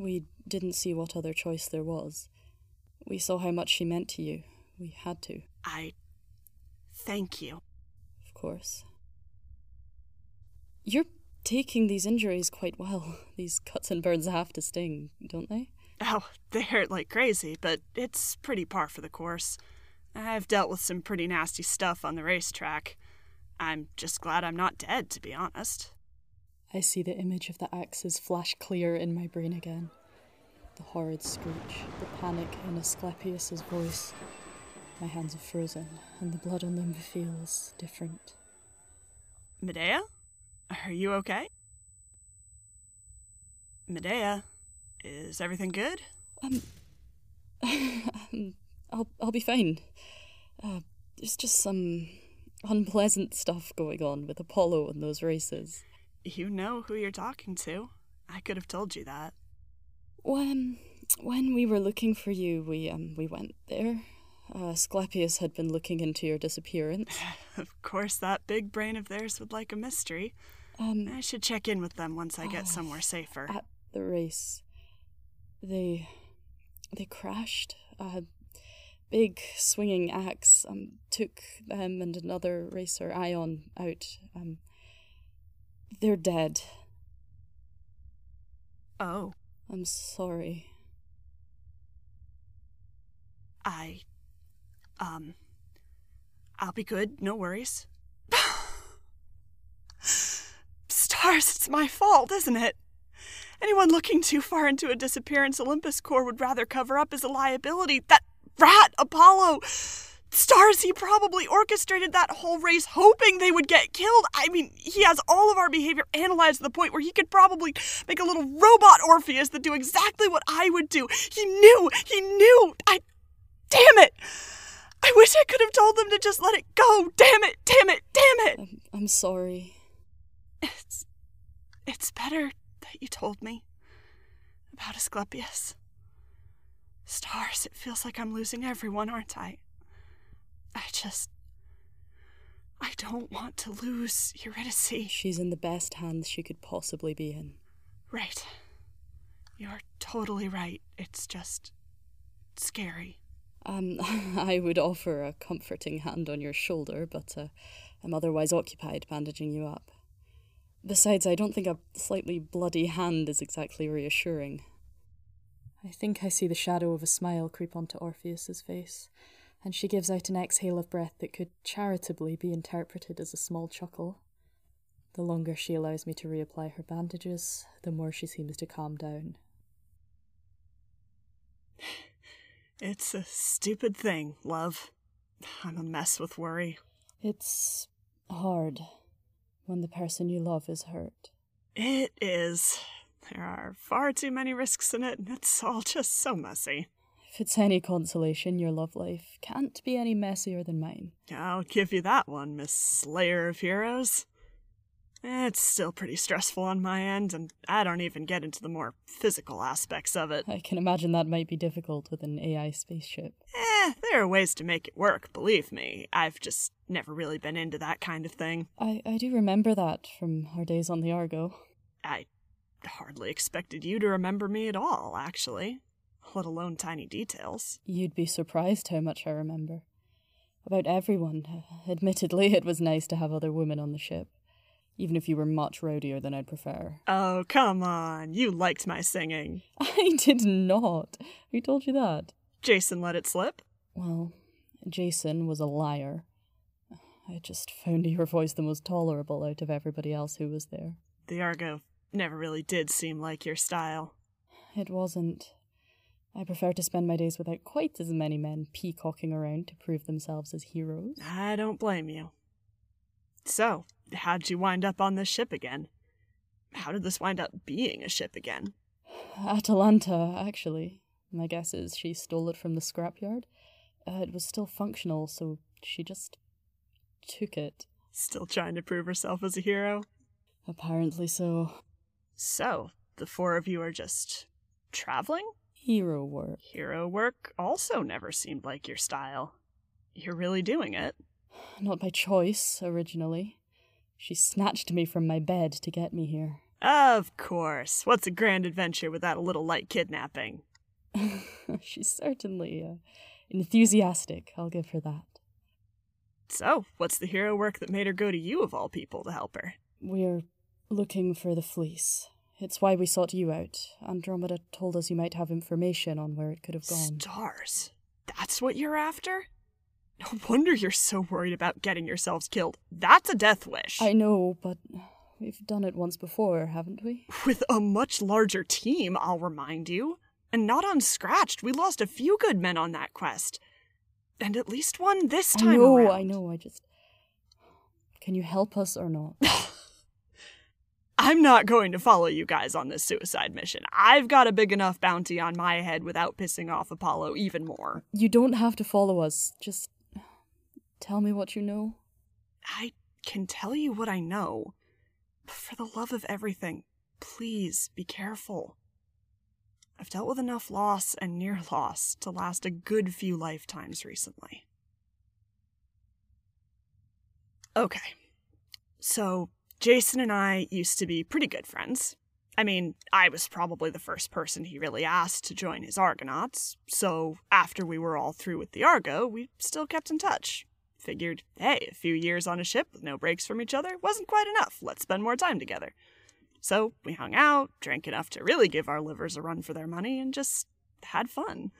We didn't see what other choice there was. We saw how much she meant to you. We had to. I thank you. Of course. You're taking these injuries quite well. These cuts and burns have to sting, don't they? Oh, they hurt like crazy, but it's pretty par for the course. I've dealt with some pretty nasty stuff on the racetrack. I'm just glad I'm not dead, to be honest. I see the image of the axes flash clear in my brain again. The horrid screech, the panic in Asclepius's voice. My hands are frozen, and the blood on them feels different. Medea? Are you okay? Medea, is everything good? Um, I'll I'll be fine. Uh, there's just some unpleasant stuff going on with Apollo and those races. You know who you're talking to. I could have told you that. When when we were looking for you, we um we went there. Uh, Asclepius had been looking into your disappearance. of course, that big brain of theirs would like a mystery. Um, I should check in with them once I get oh, somewhere safer. At the race, they they crashed. A big swinging axe um, took them and another racer, Ion, out. Um, they're dead. Oh. I'm sorry. I. Um. I'll be good, no worries. Stars, it's my fault, isn't it? Anyone looking too far into a disappearance Olympus Corps would rather cover up as a liability. That rat, Apollo! Stars, he probably orchestrated that whole race hoping they would get killed. I mean, he has all of our behavior analyzed to the point where he could probably make a little robot Orpheus that do exactly what I would do. He knew, he knew. I. Damn it! I wish I could have told them to just let it go. Damn it, damn it, damn it! I'm, I'm sorry. It's. It's better that you told me about Asclepius. Stars, it feels like I'm losing everyone, aren't I? I just. I don't want to lose Eurydice. She's in the best hands she could possibly be in. Right. You're totally right. It's just. scary. Um, I would offer a comforting hand on your shoulder, but uh, I'm otherwise occupied bandaging you up. Besides, I don't think a slightly bloody hand is exactly reassuring. I think I see the shadow of a smile creep onto Orpheus's face, and she gives out an exhale of breath that could charitably be interpreted as a small chuckle. The longer she allows me to reapply her bandages, the more she seems to calm down. It's a stupid thing, love. I'm a mess with worry. It's hard when the person you love is hurt. It is. There are far too many risks in it, and it's all just so messy. If it's any consolation, your love life can't be any messier than mine. I'll give you that one, Miss Slayer of Heroes. It's still pretty stressful on my end, and I don't even get into the more physical aspects of it. I can imagine that might be difficult with an AI spaceship. Eh, there are ways to make it work, believe me. I've just never really been into that kind of thing. I, I do remember that from our days on the Argo. I hardly expected you to remember me at all, actually let alone tiny details. You'd be surprised how much I remember. About everyone. Uh, admittedly, it was nice to have other women on the ship, even if you were much rowdier than I'd prefer. Oh, come on. You liked my singing. I did not. Who told you that? Jason let it slip. Well, Jason was a liar. I just found your voice the most tolerable out of everybody else who was there. The Argo never really did seem like your style. It wasn't. I prefer to spend my days without quite as many men peacocking around to prove themselves as heroes. I don't blame you. So, how'd you wind up on this ship again? How did this wind up being a ship again? Atalanta, actually. My guess is she stole it from the scrapyard. Uh, it was still functional, so she just took it. Still trying to prove herself as a hero? Apparently so. So, the four of you are just traveling? Hero work. Hero work also never seemed like your style. You're really doing it. Not by choice, originally. She snatched me from my bed to get me here. Of course. What's a grand adventure without a little light kidnapping? She's certainly uh, enthusiastic, I'll give her that. So, what's the hero work that made her go to you, of all people, to help her? We're looking for the fleece. It's why we sought you out. Andromeda told us you might have information on where it could have gone. Stars? That's what you're after? No wonder you're so worried about getting yourselves killed. That's a death wish. I know, but we've done it once before, haven't we? With a much larger team, I'll remind you. And not unscratched. We lost a few good men on that quest. And at least one this time I know, around. I know, I just. Can you help us or not? I'm not going to follow you guys on this suicide mission. I've got a big enough bounty on my head without pissing off Apollo even more. You don't have to follow us. Just tell me what you know. I can tell you what I know. But for the love of everything, please be careful. I've dealt with enough loss and near loss to last a good few lifetimes recently. Okay. So, Jason and I used to be pretty good friends. I mean, I was probably the first person he really asked to join his Argonauts, so after we were all through with the Argo, we still kept in touch. Figured, hey, a few years on a ship with no breaks from each other wasn't quite enough. Let's spend more time together. So we hung out, drank enough to really give our livers a run for their money, and just had fun.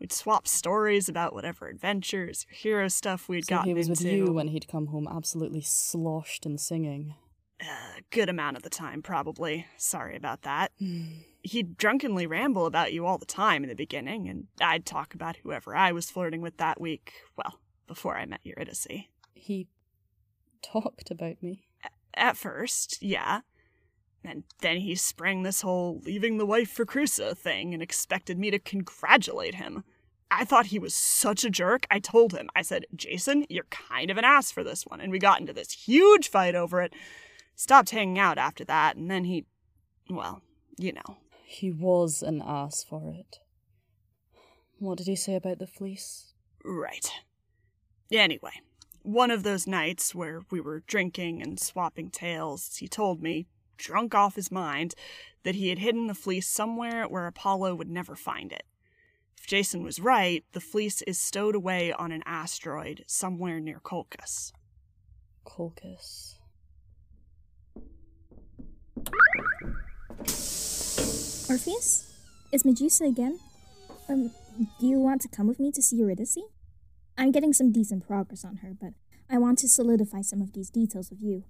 We'd swap stories about whatever adventures or hero stuff we'd so gotten he was into. with you when he'd come home absolutely sloshed and singing. A good amount of the time, probably. Sorry about that. Hmm. He'd drunkenly ramble about you all the time in the beginning, and I'd talk about whoever I was flirting with that week. Well, before I met Eurydice. He talked about me. At first, yeah. And then he sprang this whole leaving the wife for Creusa thing and expected me to congratulate him. I thought he was such a jerk. I told him, I said, Jason, you're kind of an ass for this one. And we got into this huge fight over it. Stopped hanging out after that, and then he, well, you know. He was an ass for it. What did he say about the fleece? Right. Anyway, one of those nights where we were drinking and swapping tales, he told me, drunk off his mind, that he had hidden the fleece somewhere where Apollo would never find it. If Jason was right, the fleece is stowed away on an asteroid somewhere near Colchis. Colchis. Orpheus? It's Medusa again. Um, do you want to come with me to see Eurydice? I'm getting some decent progress on her, but I want to solidify some of these details with you.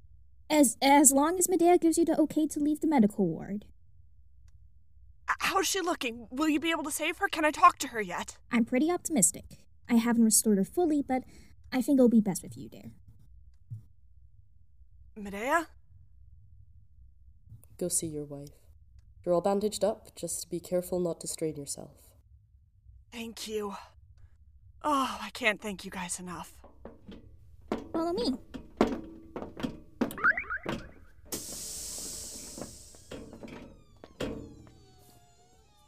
As as long as Medea gives you the okay to leave the medical ward. How's she looking? Will you be able to save her? Can I talk to her yet? I'm pretty optimistic. I haven't restored her fully, but I think it'll be best with you there. Medea? Go see your wife. You're all bandaged up, just be careful not to strain yourself. Thank you. Oh, I can't thank you guys enough. Follow me.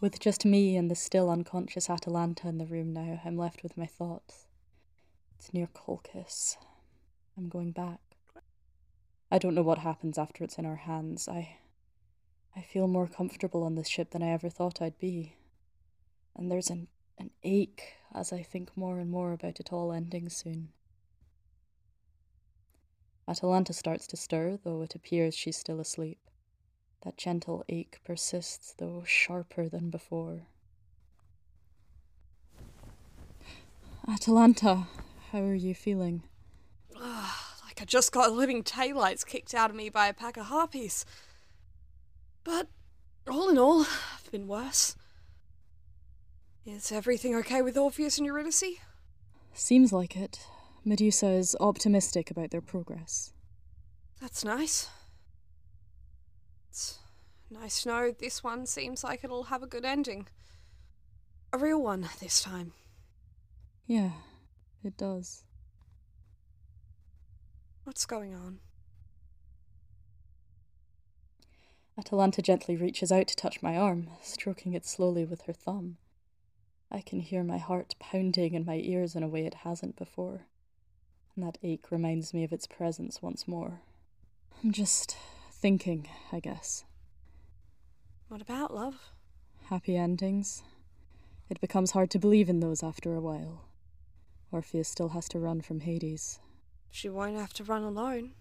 With just me and the still unconscious Atalanta in the room now, I'm left with my thoughts. It's near Colchis. I'm going back. I don't know what happens after it's in our hands. I. I feel more comfortable on this ship than I ever thought I'd be. And there's an, an ache as I think more and more about it all ending soon. Atalanta starts to stir, though it appears she's still asleep. That gentle ache persists, though sharper than before. Atalanta, how are you feeling? like I just got living taillights kicked out of me by a pack of harpies. But all in all, I've been worse. Is everything okay with Orpheus and Eurydice? Seems like it. Medusa is optimistic about their progress. That's nice. It's nice to know this one seems like it'll have a good ending. A real one this time. Yeah, it does. What's going on? Atalanta gently reaches out to touch my arm, stroking it slowly with her thumb. I can hear my heart pounding in my ears in a way it hasn't before, and that ache reminds me of its presence once more. I'm just thinking, I guess. What about love? Happy endings. It becomes hard to believe in those after a while. Orpheus still has to run from Hades. She won't have to run alone.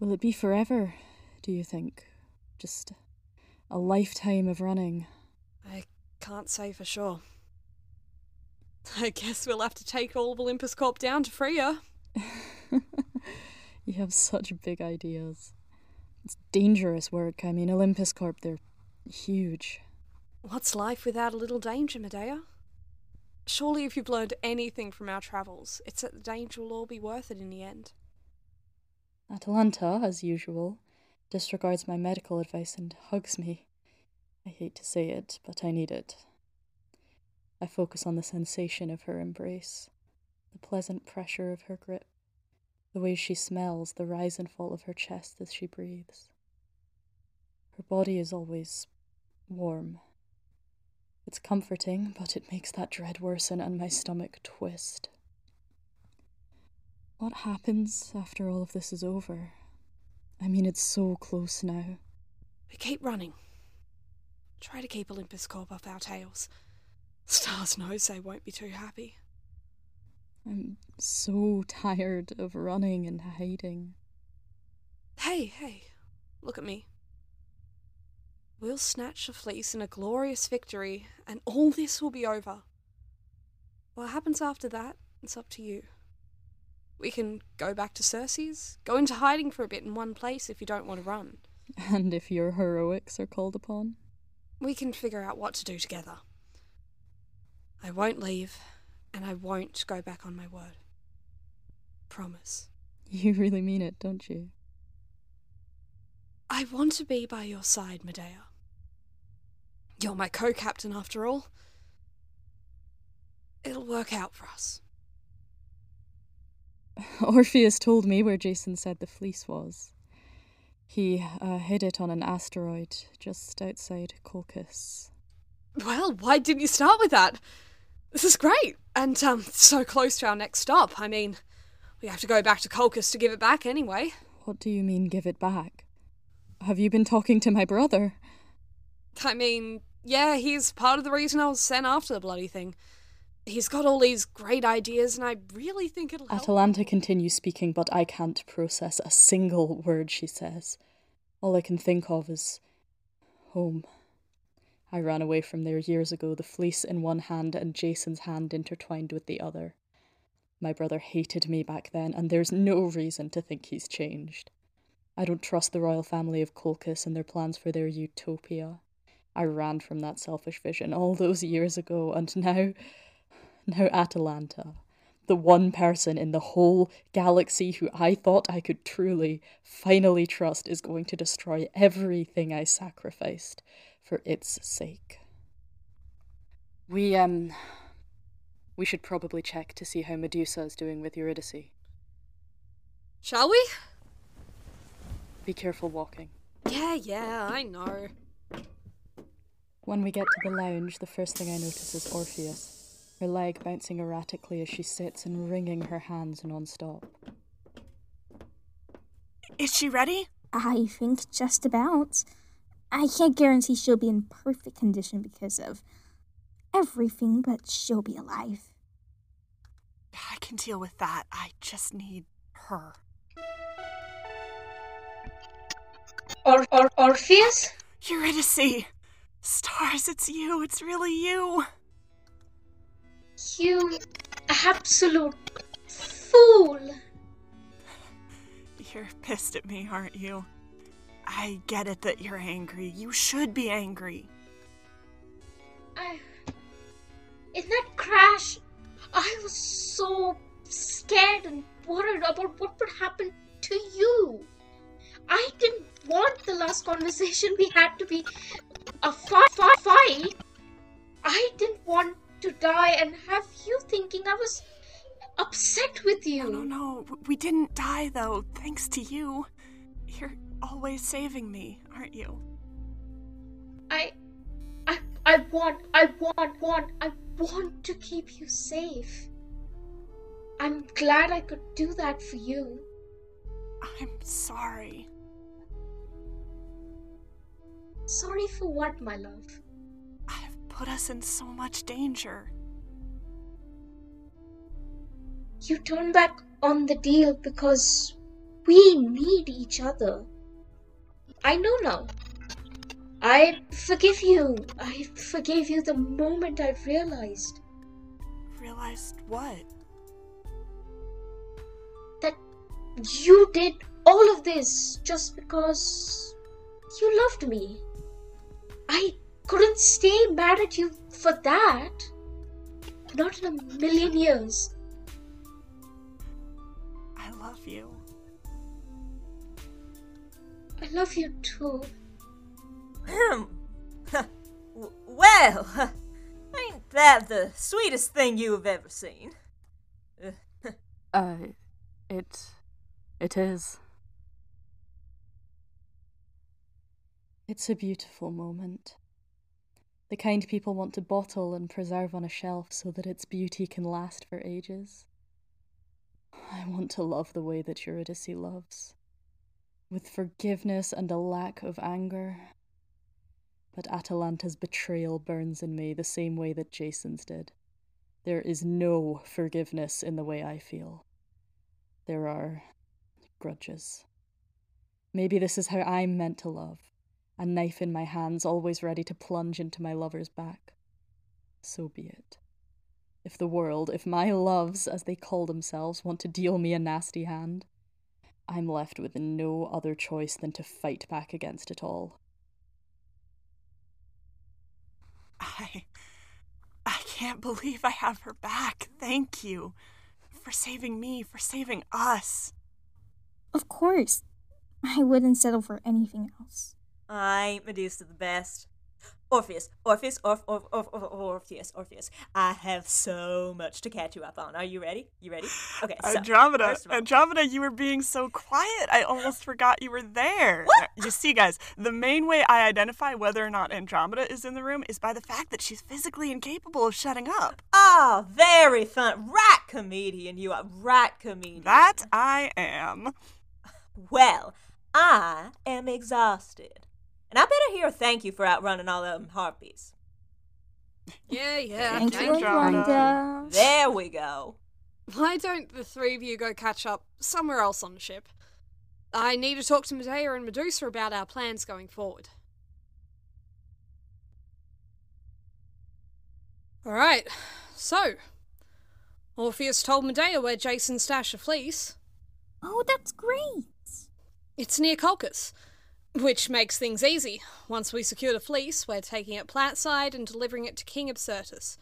Will it be forever, do you think? Just a lifetime of running? I can't say for sure. I guess we'll have to take all of Olympus Corp down to free her. you have such big ideas. It's dangerous work. I mean, Olympus Corp, they're huge. What's life without a little danger, Medea? Surely, if you've learned anything from our travels, it's that the danger will all be worth it in the end. Atalanta, as usual, disregards my medical advice and hugs me. I hate to say it, but I need it. I focus on the sensation of her embrace, the pleasant pressure of her grip, the way she smells, the rise and fall of her chest as she breathes. Her body is always warm it's comforting, but it makes that dread worsen and my stomach twist. What happens after all of this is over? I mean, it's so close now. We keep running. Try to keep Olympus Corp off our tails. Stars knows they won't be too happy. I'm so tired of running and hiding. Hey, hey, look at me. We'll snatch the fleece in a glorious victory, and all this will be over. What happens after that, it's up to you. We can go back to Circe's, go into hiding for a bit in one place if you don't want to run. And if your heroics are called upon? We can figure out what to do together. I won't leave, and I won't go back on my word. Promise. You really mean it, don't you? I want to be by your side, Medea. You're my co captain, after all. It'll work out for us. Orpheus told me where Jason said the fleece was. He uh, hid it on an asteroid just outside Colchis. Well, why didn't you start with that? This is great, and um, so close to our next stop. I mean, we have to go back to Colchis to give it back anyway. What do you mean, give it back? Have you been talking to my brother? I mean, yeah, he's part of the reason I was sent after the bloody thing. He's got all these great ideas, and I really think it'll help. Atalanta continues speaking, but I can't process a single word she says. All I can think of is home. I ran away from there years ago, the fleece in one hand and Jason's hand intertwined with the other. My brother hated me back then, and there's no reason to think he's changed. I don't trust the royal family of Colchis and their plans for their utopia. I ran from that selfish vision all those years ago, and now, now Atalanta, the one person in the whole galaxy who I thought I could truly, finally trust, is going to destroy everything I sacrificed for its sake. We, um, we should probably check to see how Medusa is doing with Eurydice. Shall we? Be careful walking. Yeah, yeah, I know. When we get to the lounge, the first thing I notice is Orpheus, her leg bouncing erratically as she sits and wringing her hands non-stop. Is she ready? I think just about. I can't guarantee she'll be in perfect condition because of everything, but she'll be alive. I can deal with that. I just need her. Or, or Orpheus? Eurydice! Stars, it's you. It's really you. You absolute fool. You're pissed at me, aren't you? I get it that you're angry. You should be angry. I. In that crash, I was so scared and worried about what would happen to you. I didn't want the last conversation we had to be a fight. Fi- fight. I didn't want to die and have you thinking I was upset with you. No, no, no. We didn't die, though, thanks to you. You're always saving me, aren't you? I. I, I want, I want, want, I want to keep you safe. I'm glad I could do that for you. I'm sorry. Sorry for what, my love? I've put us in so much danger. You turned back on the deal because we need each other. I know now. I forgive you. I forgave you the moment I realized. Realized what? That you did all of this just because you loved me. I couldn't stay mad at you for that. Not in a million years. I love you. I love you too. Hmm. well, ain't that the sweetest thing you have ever seen? Uh, it. it is. It's a beautiful moment. The kind people want to bottle and preserve on a shelf so that its beauty can last for ages. I want to love the way that Eurydice loves, with forgiveness and a lack of anger. But Atalanta's betrayal burns in me the same way that Jason's did. There is no forgiveness in the way I feel. There are grudges. Maybe this is how I'm meant to love a knife in my hands, always ready to plunge into my lover's back. So be it. If the world, if my loves, as they call themselves, want to deal me a nasty hand, I'm left with no other choice than to fight back against it all. I. I can't believe I have her back. Thank you. For saving me, for saving us. Of course. I wouldn't settle for anything else. I ain't Medusa the best. Orpheus, Orpheus, Orph, Orph, Orph, Orph, Orpheus, Orpheus. I have so much to catch you up on. Are you ready? You ready? Okay, so Andromeda, all- Andromeda, you were being so quiet. I almost forgot you were there. What? You see, guys, the main way I identify whether or not Andromeda is in the room is by the fact that she's physically incapable of shutting up. Oh, very fun. Right, comedian. You are right, comedian. That I am. Well, I am exhausted. And I better hear a thank you for outrunning all them harpies. Yeah, yeah. Thank you, Andromeda. Andromeda. There we go. Why don't the three of you go catch up somewhere else on the ship? I need to talk to Medea and Medusa about our plans going forward. Alright, so. Orpheus told Medea where Jason stashed a fleece. Oh, that's great. It's near Colchis, which makes things easy. Once we secure the fleece, we're taking it plantside and delivering it to King Absyrtus.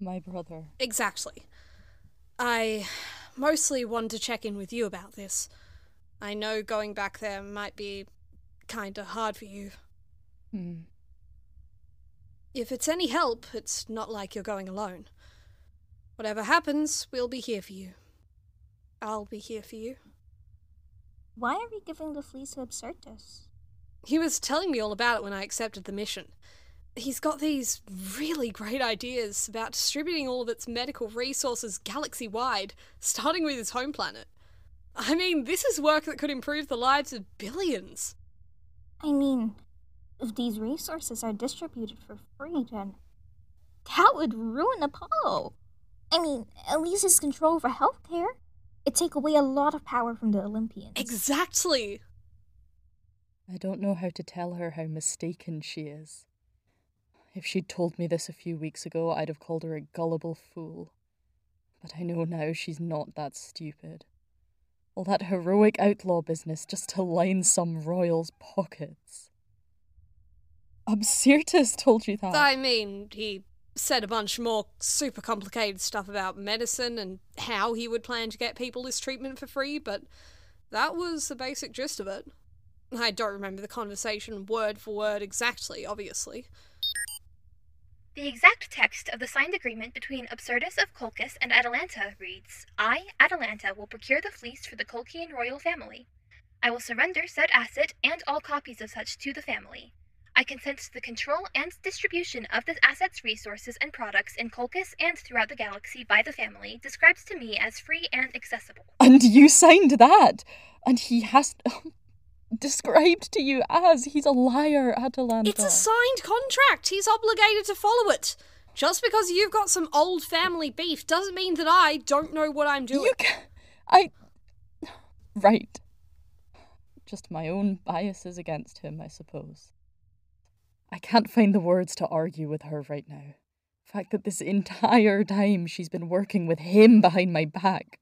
My brother. Exactly. I mostly wanted to check in with you about this. I know going back there might be kinda hard for you. Hmm. If it's any help, it's not like you're going alone. Whatever happens, we'll be here for you. I'll be here for you. Why are we giving the fleece to Absyrtus? He was telling me all about it when I accepted the mission. He's got these really great ideas about distributing all of its medical resources galaxy wide, starting with his home planet. I mean, this is work that could improve the lives of billions. I mean, if these resources are distributed for free, then that would ruin Apollo. I mean, at least his control over healthcare. It'd take away a lot of power from the Olympians. Exactly. I don't know how to tell her how mistaken she is. If she'd told me this a few weeks ago, I'd have called her a gullible fool. But I know now she's not that stupid. All that heroic outlaw business just to line some royal's pockets. Absyrtus told you that. I mean, he said a bunch more super complicated stuff about medicine and how he would plan to get people this treatment for free, but that was the basic gist of it. I don't remember the conversation word for word exactly, obviously. The exact text of the signed agreement between Absyrtus of Colchis and Atalanta reads I, Atalanta, will procure the fleece for the Colchian royal family. I will surrender said asset and all copies of such to the family. I consent to the control and distribution of the asset's resources and products in Colchis and throughout the galaxy by the family, described to me as free and accessible. And you signed that! And he has. described to you as he's a liar, Atalanta. It's a signed contract. He's obligated to follow it. Just because you've got some old family beef doesn't mean that I don't know what I'm doing. You can I. Right. Just my own biases against him, I suppose. I can't find the words to argue with her right now. The fact that this entire time she's been working with him behind my back.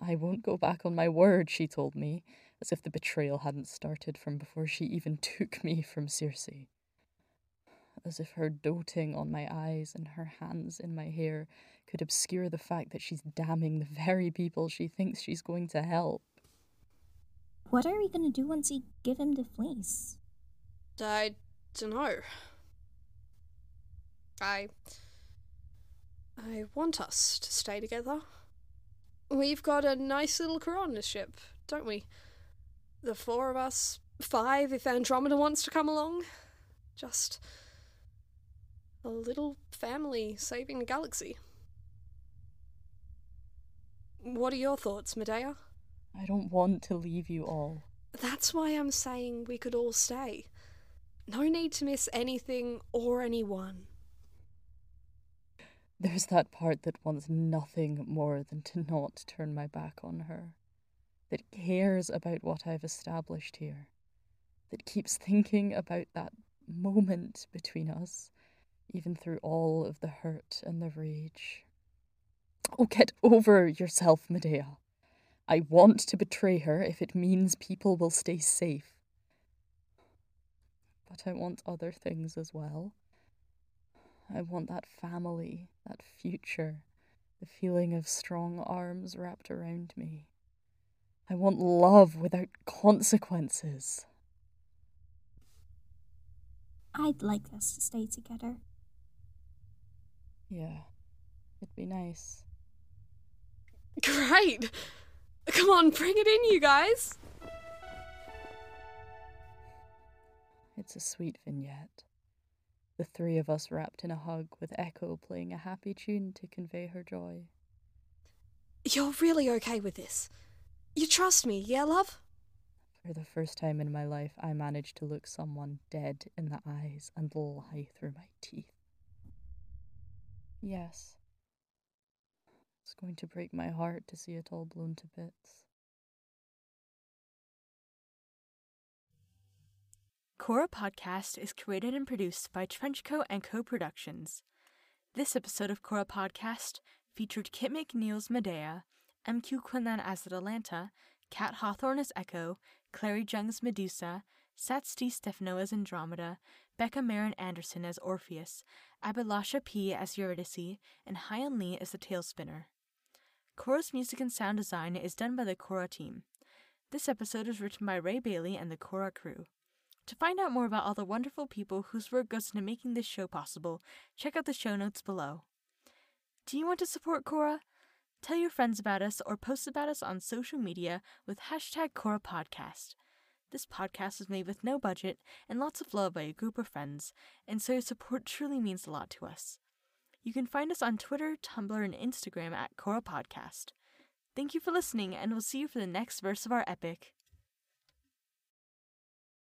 I won't go back on my word, she told me as if the betrayal hadn't started from before she even took me from Circe. As if her doting on my eyes and her hands in my hair could obscure the fact that she's damning the very people she thinks she's going to help. What are we gonna do once we give him the fleece? I dunno. I. I want us to stay together. We've got a nice little Coronis ship, don't we? The four of us, five if Andromeda wants to come along. Just a little family saving the galaxy. What are your thoughts, Medea? I don't want to leave you all. That's why I'm saying we could all stay. No need to miss anything or anyone. There's that part that wants nothing more than to not turn my back on her that cares about what I've established here, that keeps thinking about that moment between us, even through all of the hurt and the rage. Oh, get over yourself, Medea. I want to betray her if it means people will stay safe. But I want other things as well. I want that family, that future, the feeling of strong arms wrapped around me. I want love without consequences. I'd like us to stay together. Yeah, it'd be nice. Great! Come on, bring it in, you guys! It's a sweet vignette. The three of us wrapped in a hug with Echo playing a happy tune to convey her joy. You're really okay with this? You trust me, yeah, love? For the first time in my life, I managed to look someone dead in the eyes and lie through my teeth. Yes. It's going to break my heart to see it all blown to bits. Khôra Podcast is created and produced by Trenchco and Co Productions. This episode of Khôra Podcast featured Kit McNeil's Medea MQ Quinlan as Atalanta, Kat Hawthorne as Echo, Clary Jung's Medusa, Sats D. Stefano as Andromeda, Becca Marin Anderson as Orpheus, Abilasha P. as Eurydice, and Hyan Lee as the Tail Spinner. Khôra's music and sound design is done by the Khôra team. This episode is written by Ray Bailey and the Khôra crew. To find out more about all the wonderful people whose work goes into making this show possible, check out the show notes below. Do you want to support Khôra? Tell your friends about us or post about us on social media with hashtag Khôra Podcast. This podcast is made with no budget and lots of love by a group of friends, and so your support truly means a lot to us. You can find us on Twitter, Tumblr, and Instagram at Khôra Podcast. Thank you for listening, and we'll see you for the next verse of our epic.